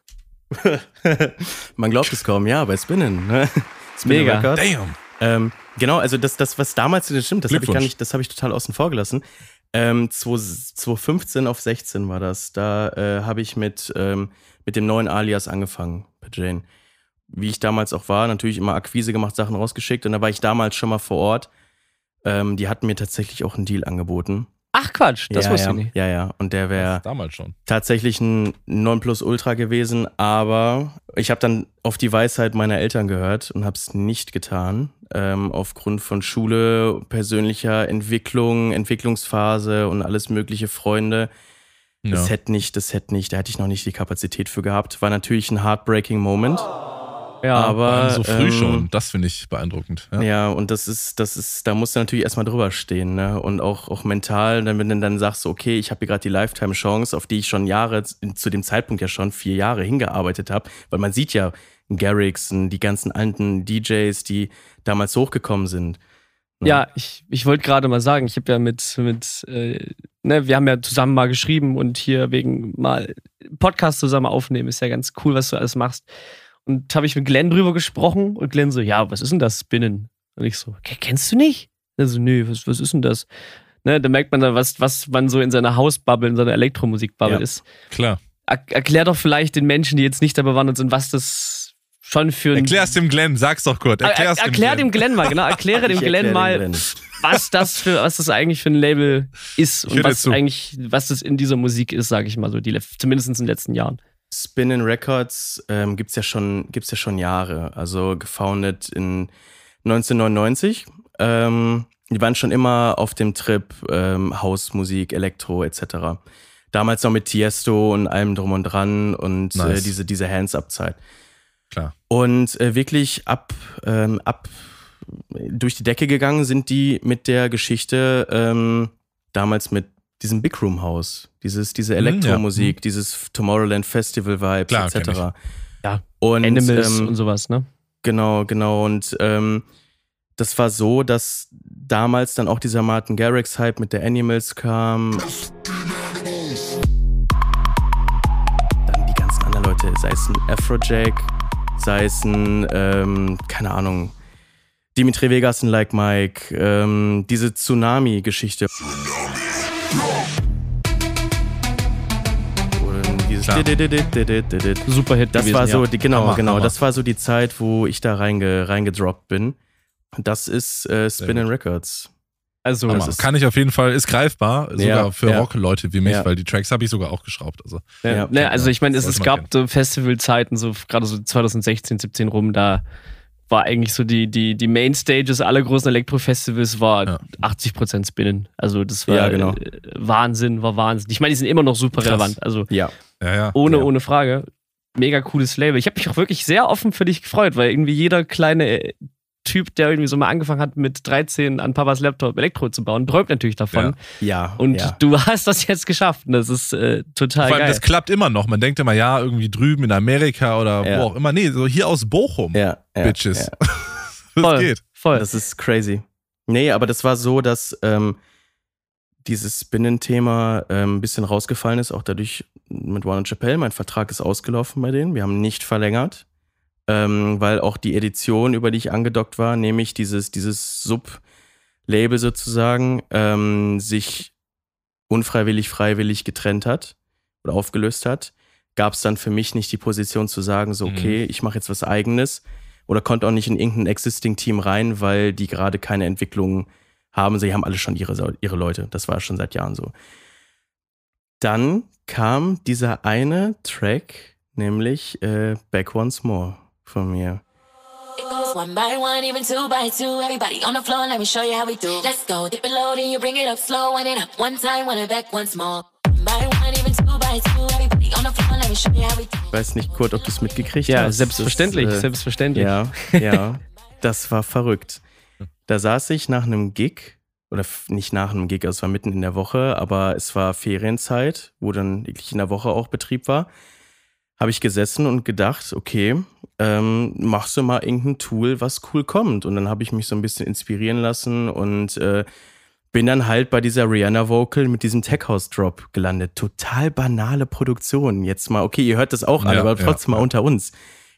Man glaubt es kaum, ja, bei Spinnen. Ne? Spinnin Mega. Records. Damn. Ähm, genau, also das, das, was damals das stimmt, das habe ich gar nicht, das habe ich total außen vor gelassen. Ähm, 2015 auf 16 war das. Da äh, habe ich mit, ähm, mit dem neuen Alias angefangen, bei Jane. Wie ich damals auch war, natürlich immer Akquise gemacht, Sachen rausgeschickt und da war ich damals schon mal vor Ort. Ähm, die hatten mir tatsächlich auch einen Deal angeboten. Ach Quatsch, das ja, wusste ja, ich nicht. Ja, ja. Und der wäre Damals schon. tatsächlich ein Nonplusultra gewesen, aber ich habe dann auf die Weisheit meiner Eltern gehört und habe es nicht getan. Ähm, aufgrund von Schule, persönlicher Entwicklung, Entwicklungsphase und alles mögliche Freunde. Ja. Das hätte nicht, das hätte nicht, da hätte ich noch nicht die Kapazität für gehabt. War natürlich ein heartbreaking Moment. Ja, aber so früh ähm, schon, das finde ich beeindruckend. Ja. ja. und das ist, das ist, da musst du natürlich erstmal drüber stehen, ne? Und auch, auch mental, wenn du dann sagst, okay, ich habe hier gerade die Lifetime-Chance, auf die ich schon Jahre, zu dem Zeitpunkt ja schon vier Jahre hingearbeitet habe, weil man sieht ja Garrix und die ganzen alten DJs, die damals hochgekommen sind. Ne? Ja, ich, ich wollte gerade mal sagen, ich habe ja mit, mit äh, ne, wir haben ja zusammen mal geschrieben und hier wegen mal Podcast zusammen aufnehmen, ist ja ganz cool, was du alles machst. Und habe ich mit Glenn drüber gesprochen und Glenn so, ja, was ist denn das Spinnen? Und ich so, kennst du nicht? Er so, nö, was, was ist denn das? Ne, da merkt man dann, was, was man so in seiner Hausbubble, in seiner Elektromusikbubble ja, ist. Klar. Er, erklär doch vielleicht den Menschen, die jetzt nicht da bewandert sind, was das schon für ein. Erklär's dem Glenn, sag's doch kurz. Erklär's er, erklär dem Glenn. dem Glenn mal, genau. Erkläre dem Glenn mal, Glenn. was das für, was das eigentlich für ein Label ist und was eigentlich, was das in dieser Musik ist, sage ich mal so, die, zumindest in den letzten Jahren. Spinning Records ähm, gibt es ja, schon, gibt's ja schon Jahre. Also gefoundet in 1999. Ähm, die waren schon immer auf dem Trip ähm, Hausmusik, Elektro etc. Damals noch mit Tiesto und allem drum und dran und äh, nice. äh, diese, diese Hands-Up-Zeit. Klar. Und äh, wirklich ab, ähm, ab durch die Decke gegangen sind die mit der Geschichte ähm, damals mit diesem Big Room Haus, dieses, diese mhm, Elektromusik, ja. dieses Tomorrowland Festival Vibes etc. Ja, und Animals ähm, und sowas, ne? Genau, genau. Und ähm, das war so, dass damals dann auch dieser Martin Garrix Hype mit der Animals kam. Dann die ganzen anderen Leute, sei es ein Afrojack, sei es ein, ähm, keine Ahnung, Dimitri Vegas und Like Mike, ähm, diese Tsunami-Geschichte. Super Hit. Das gewesen, war so, ja. die, genau, Hammer, genau. Hammer. Das war so die Zeit, wo ich da reinge, reingedroppt bin. Das ist äh, Spinning Records. Also ist, kann ich auf jeden Fall, ist greifbar, sogar ja, für ja. Rock-Leute wie mich, ja. weil die Tracks habe ich sogar auch geschraubt. Also, ja, ne, also ich meine, es, es gab so Festivalzeiten, so gerade so 2016, 17 rum, da war eigentlich so die, die, die Mainstages aller großen Elektrofestivals war ja. 80% Spinnen. Also das war ja, genau. Äh, Wahnsinn, war Wahnsinn. Ich meine, die sind immer noch super Krass. relevant. Also ja. Ja, ohne, ohne Frage. Mega cooles Label. Ich habe mich auch wirklich sehr offen für dich gefreut, weil irgendwie jeder kleine Typ, der irgendwie so mal angefangen hat, mit 13 an Papas Laptop Elektro zu bauen, träumt natürlich davon. Ja. ja und ja. du hast das jetzt geschafft. Und das ist äh, total Vor allem, geil. Das klappt immer noch. Man denkt immer, ja, irgendwie drüben in Amerika oder ja. wo auch immer. Nee, so hier aus Bochum. Ja. Bitches. das voll, geht. Voll. Das ist crazy. Nee, aber das war so, dass ähm, dieses Spinnen-Thema ähm, ein bisschen rausgefallen ist, auch dadurch mit Warner Chappelle. Mein Vertrag ist ausgelaufen bei denen. Wir haben nicht verlängert ähm, weil auch die Edition, über die ich angedockt war, nämlich dieses, dieses Sub-Label sozusagen, ähm, sich unfreiwillig, freiwillig getrennt hat oder aufgelöst hat, gab es dann für mich nicht die Position zu sagen, so, mhm. okay, mhm. ich mache jetzt was eigenes oder konnte auch nicht in irgendein existing Team rein, weil die gerade keine Entwicklung haben. Sie haben alle schon ihre, ihre Leute. Das war schon seit Jahren so. Dann kam dieser eine Track, nämlich äh, Back Once More von mir. It goes one by one, even two by two. Everybody on the floor, let me show you how we do. Let's go. Dip it low, then you bring it up slow. Wind it up one time, wind it back once more. Ich weiß nicht, Kurt, ob du es mitgekriegt ja, hast. Ja, selbstverständlich, das, äh, selbstverständlich. Ja, ja, das war verrückt. Da saß ich nach einem Gig, oder nicht nach einem Gig, also es war mitten in der Woche, aber es war Ferienzeit, wo dann wirklich in der Woche auch Betrieb war habe ich gesessen und gedacht, okay, ähm, machst du mal irgendein Tool, was cool kommt. Und dann habe ich mich so ein bisschen inspirieren lassen und äh, bin dann halt bei dieser Rihanna Vocal mit diesem Tech House Drop gelandet. Total banale Produktion. Jetzt mal, okay, ihr hört das auch an, ja, aber trotzdem ja, mal unter uns.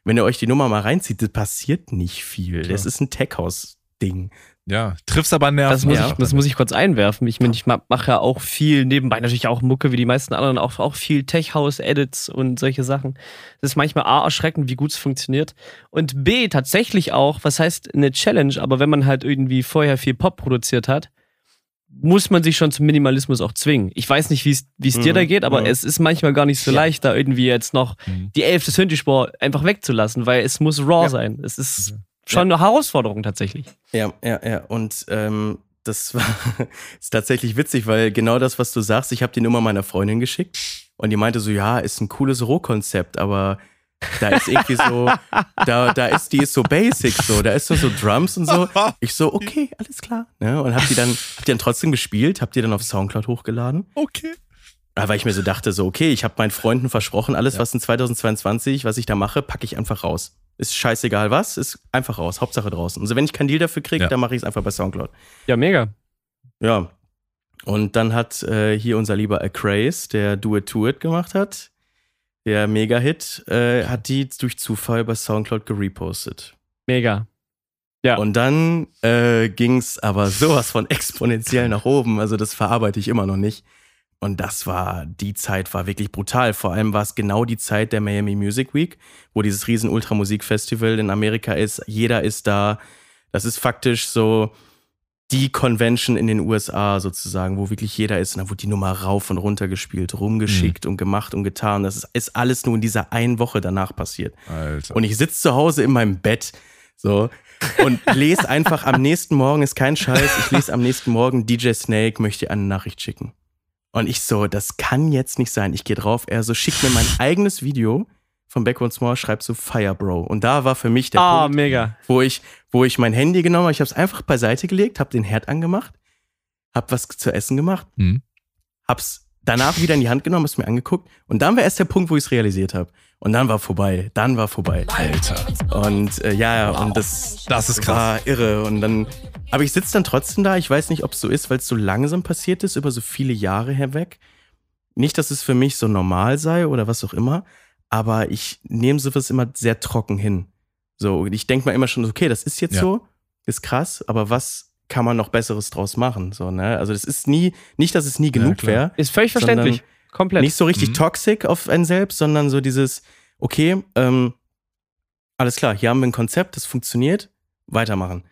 Wenn ihr euch die Nummer mal reinzieht, das passiert nicht viel. Klar. Das ist ein Tech House Ding. Ja, triffst aber Nerven. Das muss, ich, das muss ich kurz einwerfen. Ich meine, ich mache ja auch viel nebenbei, natürlich auch Mucke wie die meisten anderen, auch, auch viel Tech-House-Edits und solche Sachen. Das ist manchmal A, erschreckend, wie gut es funktioniert. Und B, tatsächlich auch, was heißt eine Challenge, aber wenn man halt irgendwie vorher viel Pop produziert hat, muss man sich schon zum Minimalismus auch zwingen. Ich weiß nicht, wie es mhm, dir da geht, aber mhm. es ist manchmal gar nicht so ja. leicht, da irgendwie jetzt noch mhm. die elfte Synthi-Spur einfach wegzulassen, weil es muss raw ja. sein. Es ist schon eine Herausforderung tatsächlich. Ja, ja, ja. Und ähm, das war ist tatsächlich witzig, weil genau das, was du sagst, ich habe die Nummer meiner Freundin geschickt und die meinte so, ja, ist ein cooles Rohkonzept, aber Da ist irgendwie so, da, da ist die ist so basic so, da ist so, so Drums und so. Ich so, okay, alles klar. Ne? Und hab die dann, hab die dann trotzdem gespielt, hab die dann auf Soundcloud hochgeladen. Okay. Weil ich mir so dachte, so, okay, ich habe meinen Freunden versprochen, alles, was in 2022, was ich da mache, packe ich einfach raus. Ist scheißegal was, ist einfach raus, Hauptsache draußen. Also wenn ich keinen Deal dafür kriege, Ja. dann mache ich es einfach bei Soundcloud. Ja, mega. Ja. Und dann hat äh, hier unser lieber Acraze, der Do It To It gemacht hat, der Mega-Hit, äh, hat die durch Zufall bei Soundcloud gerepostet. Mega. Ja. Und dann äh, ging es aber sowas von exponentiell nach oben. Also das verarbeite ich immer noch nicht. Und das war, die Zeit war wirklich brutal. Vor allem war es genau die Zeit der Miami Music Week, wo dieses riesen Ultramusikfestival in Amerika ist. Jeder ist da. Das ist faktisch so die Convention in den USA sozusagen, wo wirklich jeder ist. Und da wurde die Nummer rauf und runter gespielt, rumgeschickt und gemacht und getan. Das ist, ist alles nur in dieser einen Woche danach passiert. Alter. Und ich sitze zu Hause in meinem Bett so und lese einfach am nächsten Morgen, ist kein Scheiß, ich lese am nächsten Morgen, DJ Snake möchte eine Nachricht schicken. Und ich so, das kann jetzt nicht sein. Ich gehe drauf, er so, schickt mir mein eigenes Video von Back Once More, schreibt so Fire Bro. Und da war für mich der Ah, Punkt, mega. wo ich, wo ich mein Handy genommen habe, ich habe es einfach beiseite gelegt, habe den Herd angemacht, habe was zu essen gemacht, Hm. hab's danach wieder in die Hand genommen, hab's mir angeguckt und dann war erst der Punkt, wo ich es realisiert habe. Und dann war vorbei, dann war vorbei. Alter. Und äh, ja, ja, und das, Das ist krass. war irre. Und dann, aber ich sitze dann trotzdem da. Ich weiß nicht, ob es so ist, weil es so langsam passiert ist, über so viele Jahre herweg. Nicht, dass es für mich so normal sei oder was auch immer, aber ich nehme sowas immer sehr trocken hin. So, ich denke mal immer schon, okay, das ist jetzt Ja. so, ist krass, aber was kann man noch Besseres draus machen? So, ne? Also, das ist nie, nicht, dass es nie genug klar. wäre. Ist völlig verständlich. Komplett. Nicht so richtig Mhm. toxic auf einen selbst, sondern so dieses, okay, ähm, alles klar, hier haben wir ein Konzept, das funktioniert, weitermachen.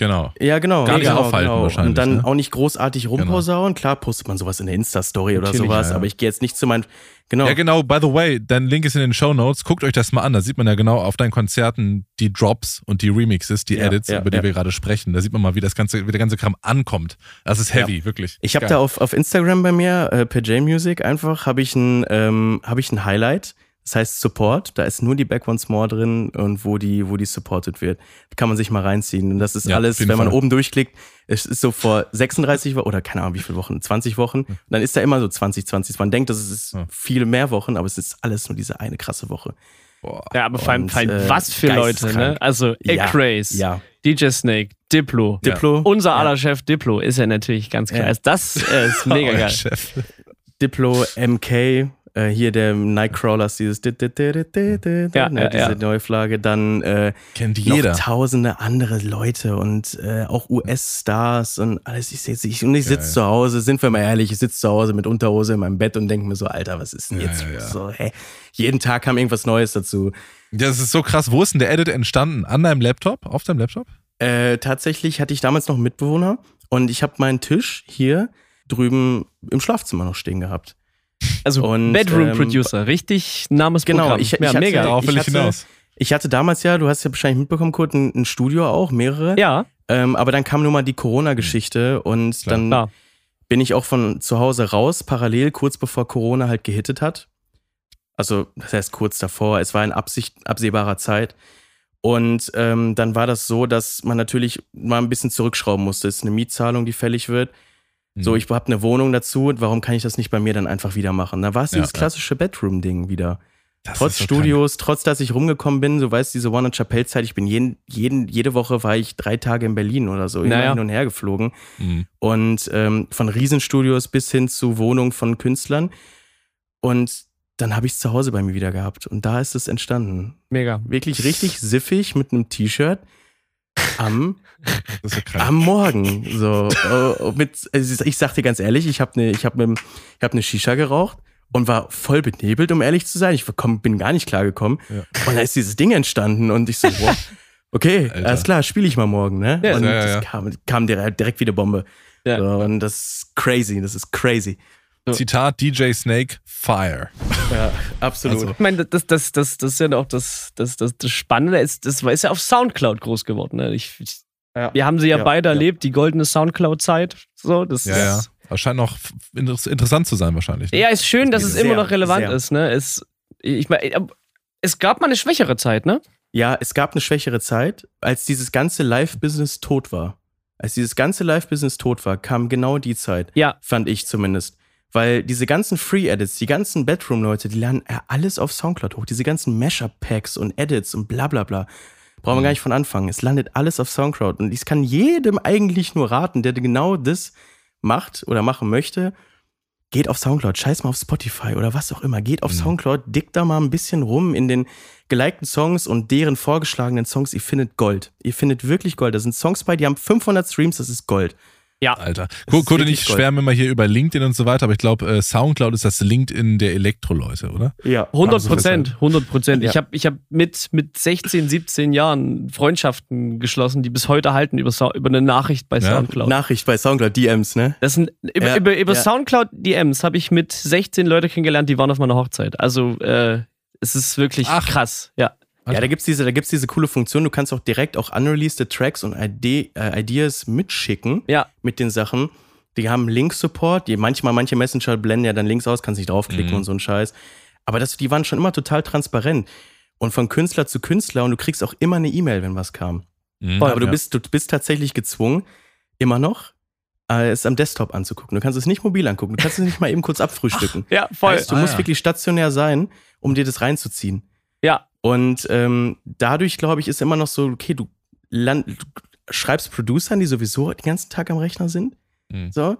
Genau. Ja, genau. Gar nicht genau, aufhalten genau. wahrscheinlich, Und dann ne? auch nicht großartig rumposaunen. Klar postet man sowas in der Insta-Story oder sowas, ja, ja. aber ich gehe jetzt nicht zu meinen, genau. Ja, genau. By the way, dein Link ist in den Show Notes. Guckt euch das mal an. Da sieht man ja genau auf deinen Konzerten die Drops und die Remixes, die Ja, Edits, über die wir gerade sprechen. Da sieht man mal, wie das ganze, wie der ganze Kram ankommt. Das ist heavy, wirklich. Ich habe da auf, auf Instagram bei mir, äh, per J-Music einfach, habe ich ein, ähm, habe ich ein Highlight. Das heißt Support. Da ist nur die Back Once More drin und wo die, wo die supported wird. Da kann man sich mal reinziehen. Und das ist Ja, alles, wenn man Fall. oben durchklickt, es ist so vor 36 Wochen oder keine Ahnung wie viele Wochen, 20 Wochen. Und dann ist da immer so 20, 20. Man denkt, das ist Ja. viele mehr Wochen, aber es ist alles nur diese eine krasse Woche. Boah. ja, aber vor allem, Und, vor allem äh, was für Leute, ne? Also, Ja, Acraze, Ja. DJ Snake, Diplo. Ja. Diplo. Unser ja. aller Chef Diplo ist ja natürlich ganz klar. Ja. Also Das äh, ist mega geil. Chef. Diplo, MK, äh, hier der Nightcrawlers, dieses di- di- di- di- di- di- Ja, ne, ja, diese ja. Neuauflage, dann äh, Kennt jeder. tausende andere Leute und äh, auch US-Stars und alles. Ich, sitz- ich, und ich sitze zu Hause, sind wir mal ehrlich, ich sitze zu Hause mit Unterhose in meinem Bett und denke mir so, Alter, was ist denn Ja, jetzt ja, ja. so? Hä? Jeden Tag kam irgendwas Neues dazu. Das ist so krass. Wo ist denn der Edit entstanden? An deinem Laptop? Auf deinem Laptop? Äh, tatsächlich hatte ich damals noch einen Mitbewohner und ich habe meinen Tisch hier drüben im Schlafzimmer noch stehen gehabt. Also Und, Bedroom ähm, Producer, richtig Names Genau, ich- ich ja, hatte- mega. Darauf will ich, ich hatte- hinaus. Ich hatte damals ja, du hast ja wahrscheinlich mitbekommen, Kurt, ein, ein Studio auch, mehrere. Ja, Ähm, aber dann kam nun mal die Corona-Geschichte und Klar. dann klar. bin ich auch von zu Hause raus, parallel, kurz bevor Corona halt gehittet hat. Also, das heißt kurz davor, es war in Absicht, absehbarer Zeit. Und ähm, dann war das so, dass man natürlich mal ein bisschen zurückschrauben musste. Es ist eine Mietzahlung, die fällig wird. So, Mhm. ich habe eine Wohnung dazu, warum kann ich das nicht bei mir dann einfach wieder machen? Da war es Ja, dieses ja. klassische Bedroom-Ding wieder. Das Trotz so Studios, trotz dass ich rumgekommen bin, so weißt diese One and Chapelle Zeit, ich bin jeden, jeden, jede Woche war ich drei Tage in Berlin oder so, immer Naja. hin und her geflogen. krank. Mhm. Und ähm, von Riesenstudios bis hin zu Wohnungen von Künstlern. Und dann habe ich es zu Hause bei mir wieder gehabt. Und da ist es entstanden. Mega. Wirklich richtig siffig mit einem T-Shirt am, krank. am Morgen. So, äh, mit, also ich sag dir ganz ehrlich, ich habe eine ich hab ne, ich hab ne Shisha geraucht und war voll benebelt, um ehrlich zu sein. Ich komm, bin gar nicht klargekommen. Ja. Und da ist dieses Ding entstanden und ich so, wow, okay, Alter. alles klar, spiele ich mal morgen, ne? Ja, und ja, ja, ja. das kam, kam direkt, direkt wie eine Bombe. Ja. So, und das ist crazy, das ist crazy. Zitat DJ Snake, Fire. Ja, absolut. Also- Ich meine, das, das, das, das ist ja auch das, das, das, das Spannende. Ist, das ist ja auf Soundcloud groß geworden. Ne? Ich, ich, Ja. wir haben sie ja, Ja, beide ja. erlebt, die goldene Soundcloud-Zeit. So, das Ja, ja. ist, Das scheint noch interessant zu sein wahrscheinlich. Ne? ja, ist schön, dass es Sehr, immer noch relevant sehr. ist. Ne? Es, ich meine, Es gab mal eine schwächere Zeit, ne? Ja, es gab eine schwächere Zeit, als dieses ganze Live-Business tot war. Als dieses ganze Live-Business tot war, kam genau die Zeit. Ja. Fand ich zumindest. Weil diese ganzen Free-Edits, die ganzen Bedroom-Leute, die lernen alles auf Soundcloud hoch. Diese ganzen Mashup-Packs und Edits und bla bla bla. Brauchen wir gar nicht von anfangen. Es landet alles auf Soundcloud. Und ich kann jedem eigentlich nur raten, der genau das macht oder machen möchte, geht auf Soundcloud, scheiß mal auf Spotify oder was auch immer. Geht auf Soundcloud, dickt da mal ein bisschen rum in den gelikten Songs und deren vorgeschlagenen Songs. Ihr findet Gold. Ihr findet wirklich Gold. Da sind Songs bei, die haben 500 Streams, das ist Gold. Ja. Alter. Kurt und ich schwärmen immer hier über LinkedIn und so weiter, aber ich glaube, äh, Soundcloud ist das LinkedIn der Elektro-Leute, oder? Ja. 100 Prozent, 100 Prozent. Ja. Ich habe ich hab mit, mit 16, 17 Jahren Freundschaften geschlossen, die bis heute halten über, über eine Nachricht bei Ja. Soundcloud. Nachricht bei Soundcloud, DMs, ne? Das sind, über, Ja, über, über ja. Soundcloud DMs habe ich mit 16 Leute kennengelernt, die waren auf meiner Hochzeit. Also äh, es ist wirklich Ach. krass. Ja. Ja, da gibt's diese, da gibt's diese coole Funktion. Du kannst auch direkt auch unreleased Tracks und Ide äh, Ideas mitschicken Ja. mit den Sachen. Die haben Link-Support. Die manchmal, manche Messenger blenden ja dann Links aus, kannst nicht draufklicken Mhm. und so ein Scheiß. Aber das, die waren schon immer total transparent. Und von Künstler zu Künstler und du kriegst auch immer eine E-Mail, wenn was kam. Mhm. Aber du Ja. bist, du bist tatsächlich gezwungen, immer noch, äh, es am Desktop anzugucken. Du kannst es nicht mobil angucken. Du kannst es nicht mal eben kurz abfrühstücken. Ja, voll. Heißt, du Ah, musst ja. wirklich stationär sein, um dir das reinzuziehen. ja. Und ähm, dadurch, glaube ich, ist immer noch so, okay, du, land, du schreibst Producern, die sowieso den ganzen Tag am Rechner sind. Mhm. So.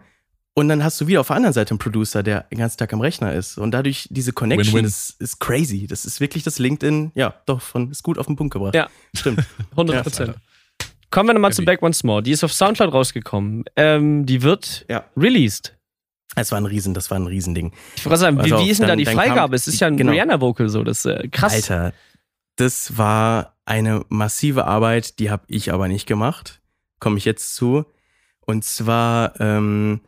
Und dann hast du wieder auf der anderen Seite einen Producer, der den ganzen Tag am Rechner ist. Und dadurch, diese Connection Win-win. Ist, ist crazy. Das ist wirklich das LinkedIn, ja, doch, von, ist gut auf den Punkt gebracht. Ja. Stimmt. 100 Prozent. Kommen wir nochmal zu. Back Once More. Die ist auf Soundcloud rausgekommen. Ähm, die wird Ja. released. Es war ein Riesen, das war ein Riesending. Ich wollte sagen, wie, Also, wie ist denn da dann- die dann Freigabe? kam- es ist ja ein genau. Rihanna-Vocal so. Das ist äh, krass. Alter, das war eine massive Arbeit, die habe ich aber nicht gemacht. Komme ich jetzt zu. Und zwar, ähm,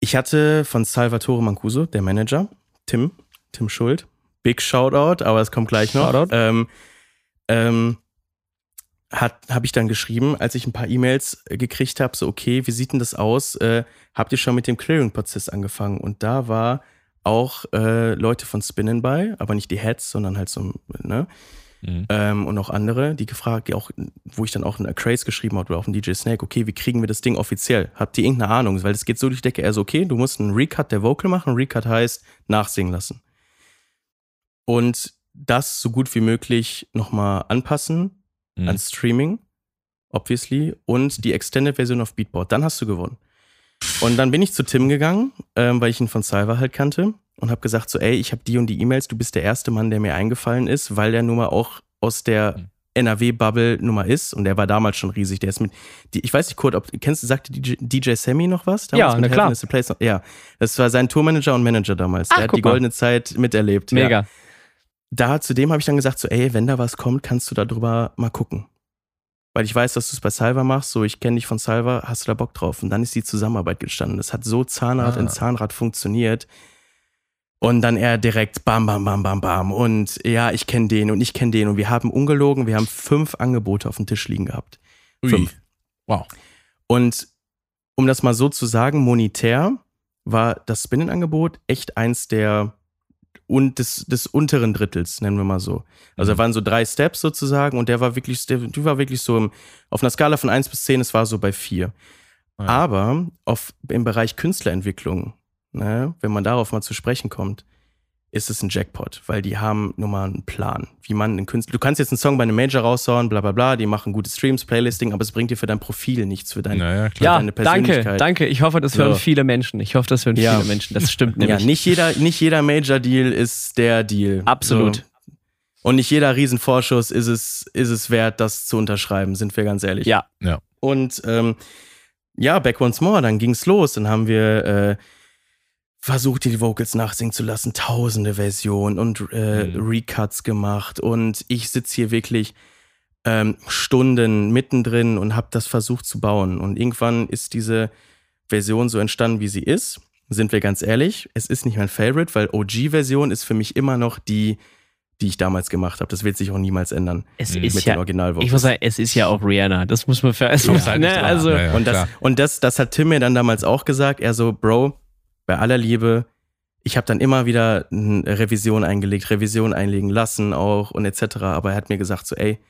ich hatte von Salvatore Mancuso, der Manager, Tim, Tim Schuld, Big Shoutout, aber es kommt gleich noch. Shoutout. Ähm, ähm, habe ich dann geschrieben, als ich ein paar E-Mails äh, gekriegt habe, so okay, wie sieht denn das aus? Äh, habt ihr schon mit dem Clearing-Prozess angefangen? Und da war auch äh, Leute von Spinnen bei, aber nicht die Heads, sondern halt so, ne? Mhm. Ähm, und auch andere, die gefragt, die auch, wo ich dann auch einen Craze geschrieben habe oder auch einen DJ Snake, okay, wie kriegen wir das Ding offiziell? Habt ihr irgendeine Ahnung? Weil es geht so durch die Decke, er so, okay, du musst einen Recut der Vocal machen. Recut heißt nachsingen lassen. Und das so gut wie möglich nochmal anpassen Mhm. an Streaming, obviously, und die Extended-Version auf Beatboard. Dann hast du gewonnen. Und dann bin ich zu Tim gegangen, ähm, weil ich ihn von Salva halt kannte und habe gesagt so, ey, ich habe die und die E-Mails, du bist der erste Mann, der mir eingefallen ist, weil der nun mal auch aus der Mhm. NRW-Bubble Nummer ist und der war damals schon riesig. Der ist mit, die, ich weiß nicht, Kurt, ob kennst du, sagte DJ, DJ Sammy noch was? Ja, mit na klar. Place? Ja, das war sein Tourmanager und Manager damals. Ach, der hat die mal. goldene Zeit miterlebt. Mega. Ja. Da zu dem habe ich dann gesagt so, ey, wenn da was kommt, kannst du da drüber mal gucken. Weil ich weiß, dass du es bei Salva machst, so ich kenne dich von Salva, hast du da Bock drauf? Und dann ist die Zusammenarbeit gestanden. Das hat so Zahnrad Ah. in Zahnrad funktioniert. Und dann er direkt bam, bam, bam, bam, bam. Und ja, ich kenne den und ich kenne den. Und wir haben ungelogen, wir haben fünf Angebote auf dem Tisch liegen gehabt. Ui. Fünf. Wow. Und um das mal so zu sagen, monetär war das Spinnenangebot echt eins der und des, des unteren Drittels, nennen wir mal so. Also Mhm. da waren so drei Steps sozusagen und der war wirklich, der, die war wirklich so im, auf einer Skala von 1 bis 10, es war so bei 4. Ja. Aber auf, im Bereich Künstlerentwicklung, ne, wenn man darauf mal zu sprechen kommt, ist es ein Jackpot, weil die haben nun mal einen Plan, wie man einen Künstler. Du kannst jetzt einen Song bei einem Major raushauen, bla bla bla, die machen gute Streams, Playlisting, aber es bringt dir für dein Profil nichts, für dein. Naja, klar. Ja, deine danke, Persönlichkeit. danke. Ich hoffe, das So. hören viele Menschen. Ich hoffe, das hören Ja. viele Menschen. Das stimmt Ja, nämlich. nicht jeder, nicht jeder Major-Deal ist der Deal. Absolut. So. Und nicht jeder Riesenvorschuss ist es, ist es wert, das zu unterschreiben, sind wir ganz ehrlich. Ja. Und ähm, ja, Back Once More, dann ging's los. Dann haben wir äh, versucht, die Vocals nachsingen zu lassen, tausende Versionen und äh, Mhm. Recuts gemacht. Und ich sitze hier wirklich ähm, Stunden mittendrin und habe das versucht zu bauen. Und irgendwann ist diese Version so entstanden, wie sie ist. Sind wir ganz ehrlich, es ist nicht mein Favorite, weil OG-Version ist für mich immer noch die, die ich damals gemacht habe. Das wird sich auch niemals ändern Es Mhm. ist mit ja, den Originalvocals. ich muss sagen, es ist ja auch Rihanna. Das muss man für halt nicht ne, also Ja, ja, und das, und das, das hat Tim mir dann damals auch gesagt. Er so, Bro, bei aller Liebe, ich habe dann immer wieder eine Revision eingelegt, Revision einlegen lassen auch und etc. Aber er hat mir gesagt so, ey,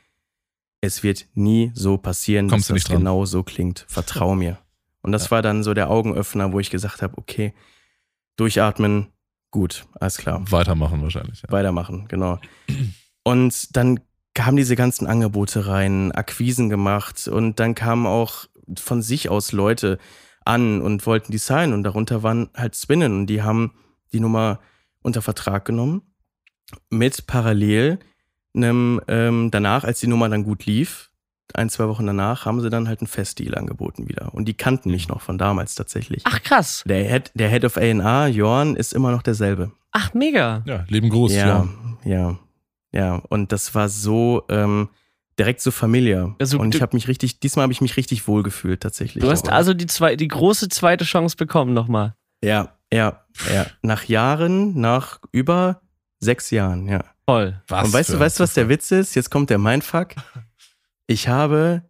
es wird nie so passieren, Kommst dass das dran. genau so klingt. Vertrau mir. Und das war dann so der Augenöffner, wo ich gesagt habe, okay, durchatmen, gut, alles klar Weitermachen wahrscheinlich. Ja. weitermachen, genau. Und dann kamen diese ganzen Angebote rein, Akquisen gemacht und dann kamen auch von sich aus Leute an und wollten designen und darunter waren halt Spinnen und die haben die Nummer unter Vertrag genommen mit parallel einem, ähm, danach, als die Nummer dann gut lief, ein, zwei Wochen danach, haben sie dann halt einen Festdeal angeboten wieder. Und die kannten mich noch von damals tatsächlich. Ach, krass. Der Head, der Head of A&R, Jorn, ist immer noch derselbe. Ach, mega. ja, Leben groß. Ja, ja, ja. Und das war so ähm, direkt so familiär. Also und ich habe mich richtig, diesmal habe ich mich richtig wohl gefühlt tatsächlich. Du hast Aber- also die, zwei, die große zweite Chance bekommen nochmal. ja, ja, ja. Nach Jahren, nach über sechs Jahren, ja. Toll. Was und weißt du, weißt du, was der Witz ist? Jetzt kommt der Mindfuck. Ich habe,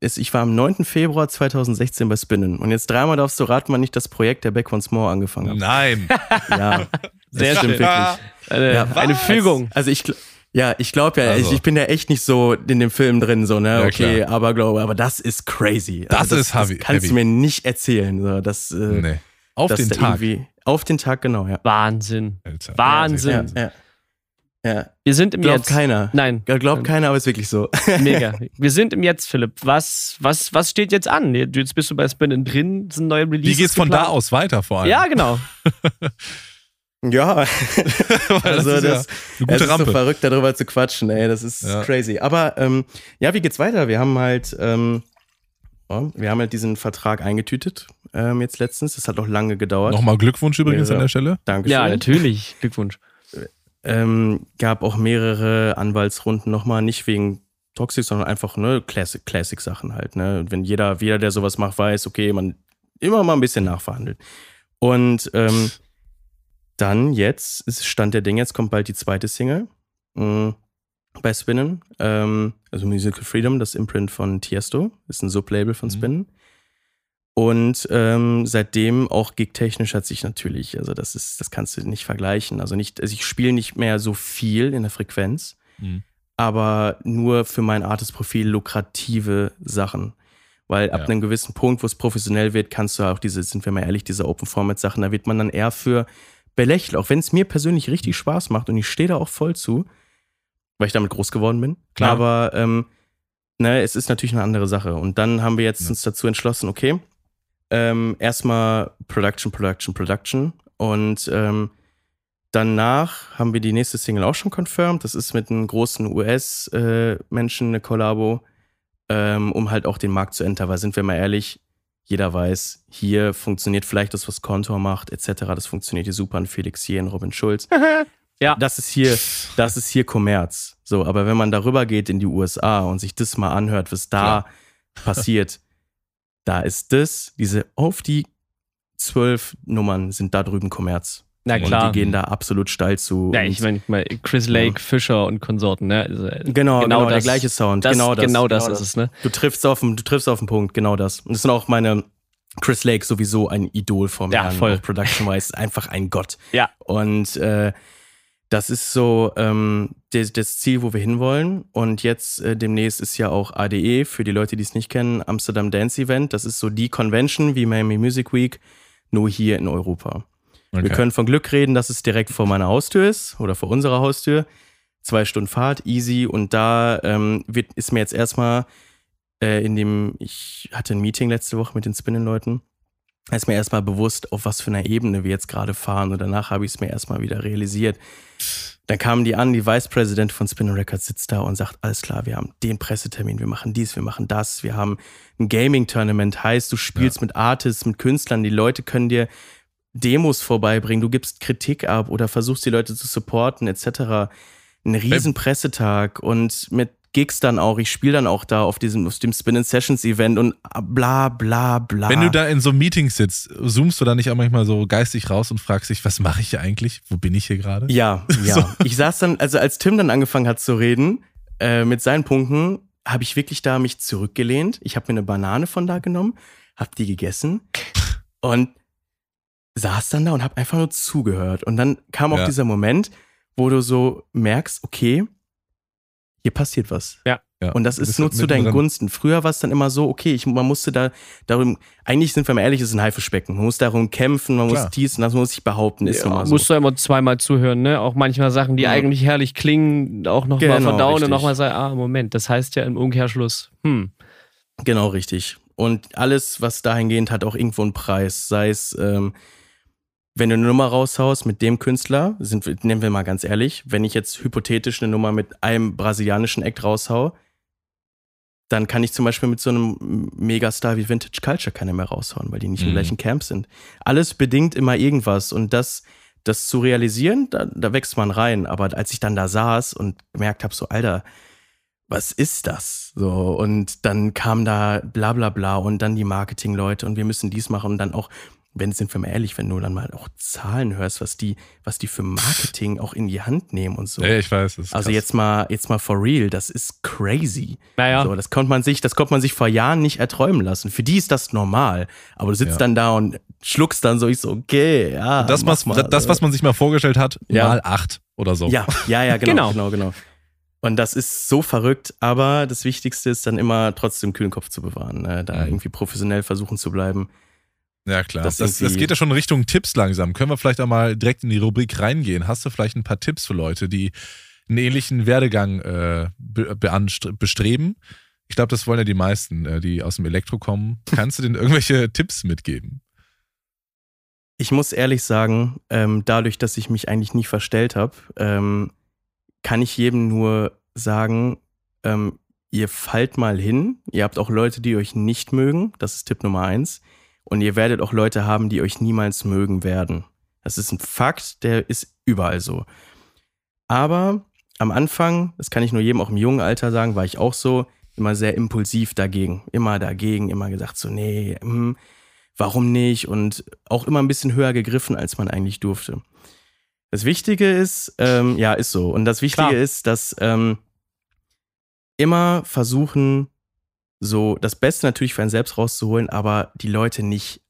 es, ich war am 9. Februar 2016 bei Spinnen. Und jetzt dreimal darfst du raten, wann ich das Projekt der Back Once More angefangen habe. Nein. Ja, Sehr stimmt schön. wirklich. Eine, Ja, eine? Fügung. Also ich, ja, ich glaube ja, Also. ich, ich bin ja echt nicht so in dem Film drin, so, ne, Ja, okay, klar. aber glaube, aber das ist crazy. Das ist heavy- Das kannst heavy. du mir nicht erzählen, so, das, äh, Nee. Auf das den Tag. irgendwie- Auf den Tag, genau, ja. Wahnsinn. Alter. Wahnsinn. Ja, ja. ja. Wir sind im Glaubt Jetzt. keiner. Nein. Glaubt keiner, aber ist wirklich so. Mega. Wir sind im Jetzt, Philipp. Was, was, was steht jetzt an? Jetzt bist du bei Spinnen drin, sind neue Wie Releases. geht's von da geplant? aus weiter vor allem? Ja, genau. ja, also ist ja das, eine es ist so verrückt, darüber zu quatschen, ey, das ist Ja. crazy. Aber ähm, ja, wie geht's weiter? Wir haben halt, ähm, ja, wir haben halt diesen Vertrag eingetütet ähm, jetzt letztens. Das hat auch lange gedauert. Nochmal Glückwunsch übrigens Ja. an der Stelle. Dankeschön. Ja, natürlich. Glückwunsch. Ähm, gab auch mehrere Anwaltsrunden nochmal, nicht wegen Toxic, sondern einfach ne Classic, Classic Sachen halt. Ne? Und wenn jeder, jeder, der sowas macht, weiß, okay, man immer mal ein bisschen nachverhandelt. Und ähm, dann jetzt ist Stand der Dinge, jetzt kommt bald die zweite Single mh, bei Spinnen. Ähm, also Musical Freedom, das Imprint von Tiesto, ist ein Sublabel von Mhm. Spinnen. Und ähm, seitdem auch gigtechnisch hat sich natürlich, also das ist, das kannst du nicht vergleichen. Also nicht, also ich spiele nicht mehr so viel in der Frequenz, Mhm. aber nur für mein Artist-Profil lukrative Sachen. Weil ab Ja. einem gewissen Punkt, wo es professionell wird, kannst du auch diese, sind wir mal ehrlich, diese Open-Format-Sachen, da wird man dann eher für belächelt. Auch wenn es mir persönlich richtig Spaß macht und ich stehe da auch voll zu, weil ich damit groß geworden bin. Klar. Aber ähm, ne, es ist natürlich eine andere Sache. Und dann haben wir jetzt Ja. uns dazu entschlossen, okay, ähm, erstmal Production, Production, Production. Und ähm, danach haben wir die nächste Single auch schon confirmed. Das ist mit einem großen US-Menschen eine Kollabo, ähm, um halt auch den Markt zu enter. Weil sind wir mal ehrlich, jeder weiß, hier funktioniert vielleicht das, was Contour macht, etc. Das funktioniert hier super an Felix hier, in Robin Schulz. Ja. Das ist hier, das ist hier Kommerz. So, aber wenn man darüber geht in die USA und sich das mal anhört, was da passiert, da ist das, diese auf die zwölf Nummern sind da drüben Kommerz. Na Und klar. die gehen da absolut steil zu. Ja, Und- ich meine, Chris Lake, Fischer und Konsorten, ne? Also, Genau, genau, der das- gleiche Sound. Das, genau das. genau das ist es, ne? Du triffst auf den, du triffst auf den Punkt, genau das. Und das sind auch meine Chris Lake sowieso ein Idol vom Ja, Herrn, voll. Production-wise, einfach ein Gott. Ja. Und äh, das ist so ähm, das, das Ziel, wo wir hinwollen. Und jetzt äh, demnächst ist ja auch ADE, für die Leute, die es nicht kennen, Amsterdam Dance Event. Das ist so die Convention wie Miami Music Week, nur hier in Europa. Okay. Wir können von Glück reden, dass es direkt vor meiner Haustür ist oder vor unserer Haustür. Zwei Stunden Fahrt, easy. Und da ähm, wird, ist mir jetzt erstmal äh, in dem, ich hatte ein Meeting letzte Woche mit den Spinnen-Leuten, ist mir erstmal bewusst, auf was für einer Ebene wir jetzt gerade fahren. Und danach habe ich es mir erstmal wieder realisiert. Dann kamen die an, die Vice President von Spinning Records sitzt da und sagt, alles klar, wir haben den Pressetermin, wir machen dies, wir machen das, wir haben ein Gaming-Tournament, heißt, du spielst mit Artists, mit Künstlern, die Leute können dir Demos vorbeibringen, du gibst Kritik ab oder versuchst die Leute zu supporten, etc. Ein riesen Pressetag und mit Gigs dann auch. Ich spiele dann auch da auf diesem auf dem Spin Sessions Event und bla bla bla. Wenn du da in so Meetings sitzt, zoomst du da nicht auch manchmal so geistig raus und fragst dich, was mache ich hier eigentlich? Wo bin ich hier gerade? Ja, ja. So. Ich saß dann, also als Tim dann angefangen hat zu reden, äh, mit seinen Punkten, habe ich wirklich da mich zurückgelehnt. Ich habe mir eine Banane von da genommen, habe die gegessen und saß dann da und habe einfach nur zugehört. Und dann kam auch Ja. dieser Moment, wo du so merkst, okay, hier passiert was. Ja. Ja. Und das ist nur zu deinen. Gunsten. Früher war es dann immer so, okay, ich, man musste da darum, eigentlich sind wir mal ehrlich, es ist ein Haifischbecken. Man muss darum kämpfen, man Klar. muss dies und das, man muss sich behaupten, ist Ja, so. musst du immer zweimal zuhören, ne? Auch manchmal Sachen, die Ja. eigentlich herrlich klingen, auch nochmal Genau, verdauen richtig. und nochmal sagen, ah, Moment, das heißt ja im Umkehrschluss, hm, Genau, richtig. Und alles, was dahingehend hat, auch irgendwo einen Preis. Sei es, ähm, wenn du eine Nummer raushaust mit dem Künstler, sind, nehmen wir mal ganz ehrlich, wenn ich jetzt hypothetisch eine Nummer mit einem brasilianischen Act raushau, dann kann ich zum Beispiel mit so einem Megastar wie Vintage Culture keine mehr raushauen, weil die nicht im Mhm. gleichen Camp sind. Alles bedingt immer irgendwas und das, das zu realisieren, da, da wächst man rein. Aber als ich dann da saß und gemerkt habe, so, Alter, was ist das? So, und dann kam da bla bla bla und dann die Marketingleute und wir müssen dies machen und dann auch, wenn sind wir mal ehrlich, wenn du dann mal auch Zahlen hörst, was die, was die für Marketing auch in die Hand nehmen und so. Ja, ich weiß. Also krass. jetzt mal, jetzt mal for real, das ist crazy. naja, So, das konnte man sich, das konnte man sich vor Jahren nicht erträumen lassen. Für die ist das normal. Aber du sitzt Ja. dann da und schluckst dann so, ich so, okay, ja. das, was, mal. das, was man sich mal vorgestellt hat, Ja. mal acht oder so. Ja, ja, ja, Genau. genau, genau, genau. Und das ist so verrückt, aber das Wichtigste ist dann immer trotzdem kühlen Kopf zu bewahren, ne? da Mhm. irgendwie professionell versuchen zu bleiben. Ja, klar. Das Das, das, geht ja schon in Richtung Tipps langsam. Können wir vielleicht einmal direkt in die Rubrik reingehen? Hast du vielleicht ein paar Tipps für Leute, die einen ähnlichen Werdegang äh, bestreben? Ich glaube, das wollen ja die meisten, äh, die aus dem Elektro kommen. Kannst du denen irgendwelche Tipps mitgeben? Ich muss ehrlich sagen, ähm, dadurch, dass ich mich eigentlich nie verstellt habe, ähm, kann ich jedem nur sagen, ähm, ihr fallt mal hin. Ihr habt auch Leute, die euch nicht mögen. Das ist Tipp Nummer eins. Und ihr werdet auch Leute haben, die euch niemals mögen werden. Das ist ein Fakt, der ist überall so. Aber am Anfang, das kann ich nur jedem auch im jungen Alter sagen, war ich auch so, immer sehr impulsiv dagegen. Immer dagegen, immer gesagt so, nee, hm, warum nicht? Und auch immer ein bisschen höher gegriffen, als man eigentlich durfte. Das Wichtige ist, ähm, ja, ist so. Und das Wichtige Klar. ist, dass ähm, immer versuchen, so das Beste natürlich für einen selbst rauszuholen, aber die Leute nicht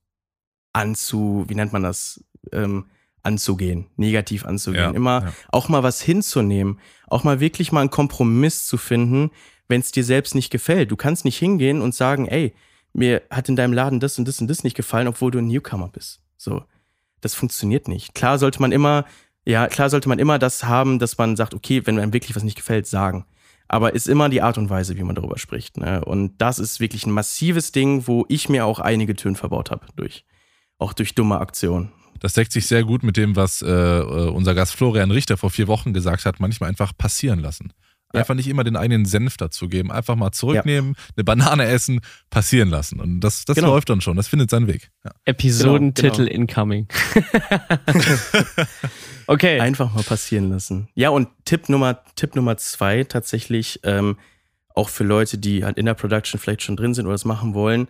anzu, wie nennt man das, ähm, anzugehen, negativ anzugehen. Ja, immer ja. auch mal was hinzunehmen, auch mal wirklich mal einen Kompromiss zu finden, wenn es dir selbst nicht gefällt. Du kannst nicht hingehen und sagen, ey, mir hat in deinem Laden das und das und das nicht gefallen, obwohl du ein Newcomer bist. So, das funktioniert nicht. Klar sollte man immer, ja, klar sollte man immer das haben, dass man sagt, okay, wenn einem wirklich was nicht gefällt, sagen. Aber ist immer die Art und Weise, wie man darüber spricht. Ne? Und das ist wirklich ein massives Ding, wo ich mir auch einige Türen verbaut habe durch, auch durch dumme Aktionen. Das deckt sich sehr gut mit dem, was äh, äh, unser Gast Florian Richter vor vier Wochen gesagt hat. Manchmal einfach passieren lassen. Ja. Einfach nicht immer den eigenen Senf dazu geben. Einfach mal zurücknehmen, eine Banane essen, passieren lassen. Und das, das Genau. läuft dann schon. Das findet seinen Weg. Ja. Episodentitel Genau, incoming. okay. Einfach mal passieren lassen. Ja, und Tipp Nummer, Tipp Nummer zwei tatsächlich, ähm, auch für Leute, die halt in der Production vielleicht schon drin sind oder das machen wollen.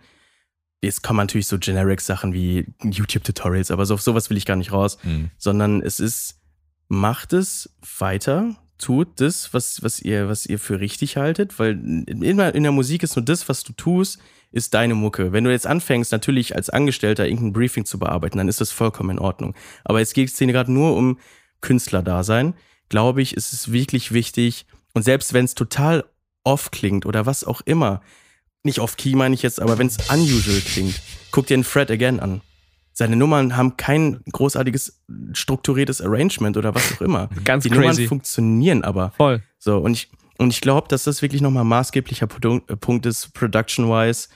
Jetzt kommen natürlich so Generic-Sachen wie YouTube-Tutorials, aber so, auf sowas will ich gar nicht raus. Mhm. sondern es ist, macht es weiter, tut das, was, was, ihr, was ihr für richtig haltet, weil immer in der Musik ist nur das, was du tust, ist deine Mucke. Wenn du jetzt anfängst, natürlich als Angestellter irgendein Briefing zu bearbeiten, dann ist das vollkommen in Ordnung. Aber jetzt geht es hier gerade nur um Künstlerdasein. Glaube ich, ist es wirklich wichtig. Und selbst wenn es total off klingt oder was auch immer, nicht off key meine ich jetzt, aber wenn es unusual klingt, guck dir einen Fred Again an. Seine Nummern haben kein großartiges strukturiertes Arrangement oder was auch immer. Ganz Die crazy. Nummern funktionieren aber. Voll. So, und ich, und ich glaube, dass das wirklich nochmal ein maßgeblicher Produ- äh, Punkt ist, production-wise,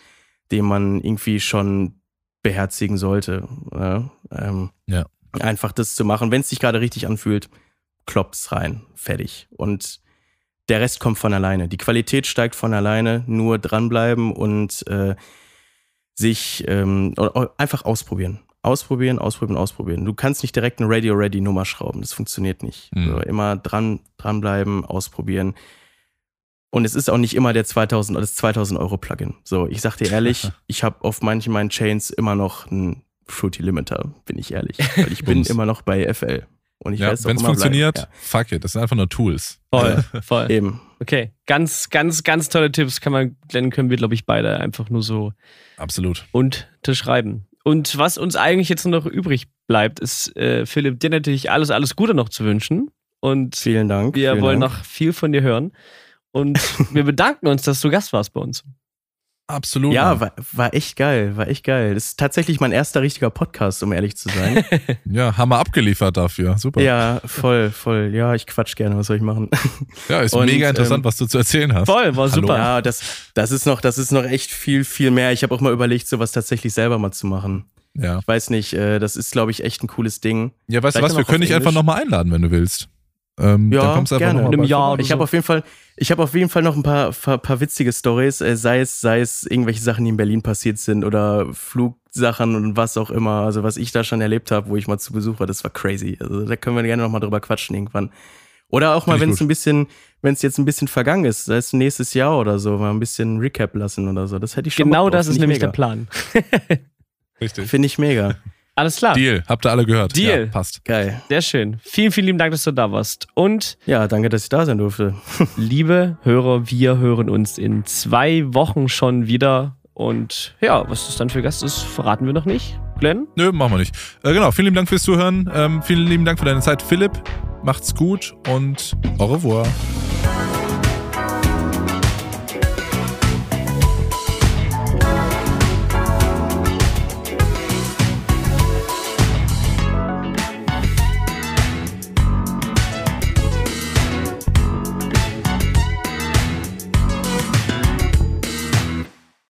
den man irgendwie schon beherzigen sollte. Ja, ähm, Ja. Einfach das zu machen. Wenn es sich gerade richtig anfühlt, kloppt's rein. Fertig. Und der Rest kommt von alleine. Die Qualität steigt von alleine. Nur dranbleiben und äh, sich ähm, einfach ausprobieren. Ausprobieren, ausprobieren, ausprobieren. Du kannst nicht direkt eine Radio-Ready-Nummer schrauben. Das funktioniert nicht. Mhm. So, immer dran, dranbleiben, ausprobieren. Und es ist auch nicht immer der 2000 oder das 2000 Euro Plugin. So, ich sag dir ehrlich, ich habe auf manchen meinen Chains immer noch einen Fruity Limiter, bin ich ehrlich. Weil ich bin immer noch bei FL. Und ich Ja, auch Wenn es funktioniert, Bleiben. fuck it. Das sind einfach nur Tools. Voll. Voll. Ja, eben. Okay. Ganz, ganz, ganz tolle Tipps kann man, Glenn, können wir, glaube ich, beide einfach nur so Absolut. unterschreiben. Und was uns eigentlich jetzt nur noch übrig bleibt, ist äh, Philipp dir natürlich alles, alles Gute noch zu wünschen. Und vielen Dank. Wir vielen wollen Dank. noch viel von dir hören. Und wir bedanken uns, dass du Gast warst bei uns. Absolut. Ja, war, war echt geil, war echt geil. Das ist tatsächlich mein erster richtiger Podcast, um ehrlich zu sein. ja, haben wir abgeliefert dafür. Super. ja, voll, voll. Ja, ich quatsch gerne, was soll ich machen? Ja, ist Und, mega interessant, ähm, was du zu erzählen hast. Voll, war Hallo. super. Ja, das, das ist noch, das ist noch echt viel, viel mehr. Ich habe auch mal überlegt, sowas tatsächlich selber mal zu machen. Ja. Ich weiß nicht, äh, das ist, glaube ich, echt ein cooles Ding. Ja, weißt du was, wir können dich einfach nochmal einladen, wenn du willst. Ähm, Ja, dann kommst du einfach gerne. noch In einem Jahr Ich habe so. auf jeden Fall, ich habe auf jeden Fall noch ein paar, paar, paar witzige Stories, äh, sei es, sei es irgendwelche Sachen, die in Berlin passiert sind oder Flugsachen und was auch immer. Also was ich da schon erlebt habe, wo ich mal zu Besuch war, das war crazy. Also da können wir gerne noch mal drüber quatschen irgendwann. Oder auch mal, wenn es ein bisschen, wenn es jetzt ein bisschen vergangen ist, sei es nächstes Jahr oder so, mal ein bisschen Recap lassen oder so. Das hätte ich schon. Genau das ist nämlich der mega. Plan. Richtig. Finde ich mega. Alles klar. Deal, habt ihr alle gehört. Deal. Ja, passt. Geil. Sehr schön. Vielen, vielen lieben Dank, dass du da warst. Und Ja, danke, dass ich da sein durfte. liebe Hörer, wir hören uns in zwei Wochen schon wieder. Und ja, was das dann für Gast ist, verraten wir noch nicht. Glenn? Nö, machen wir nicht. Äh, genau, vielen lieben Dank fürs Zuhören. Ähm, vielen lieben Dank für deine Zeit, Philipp. Macht's gut und au revoir.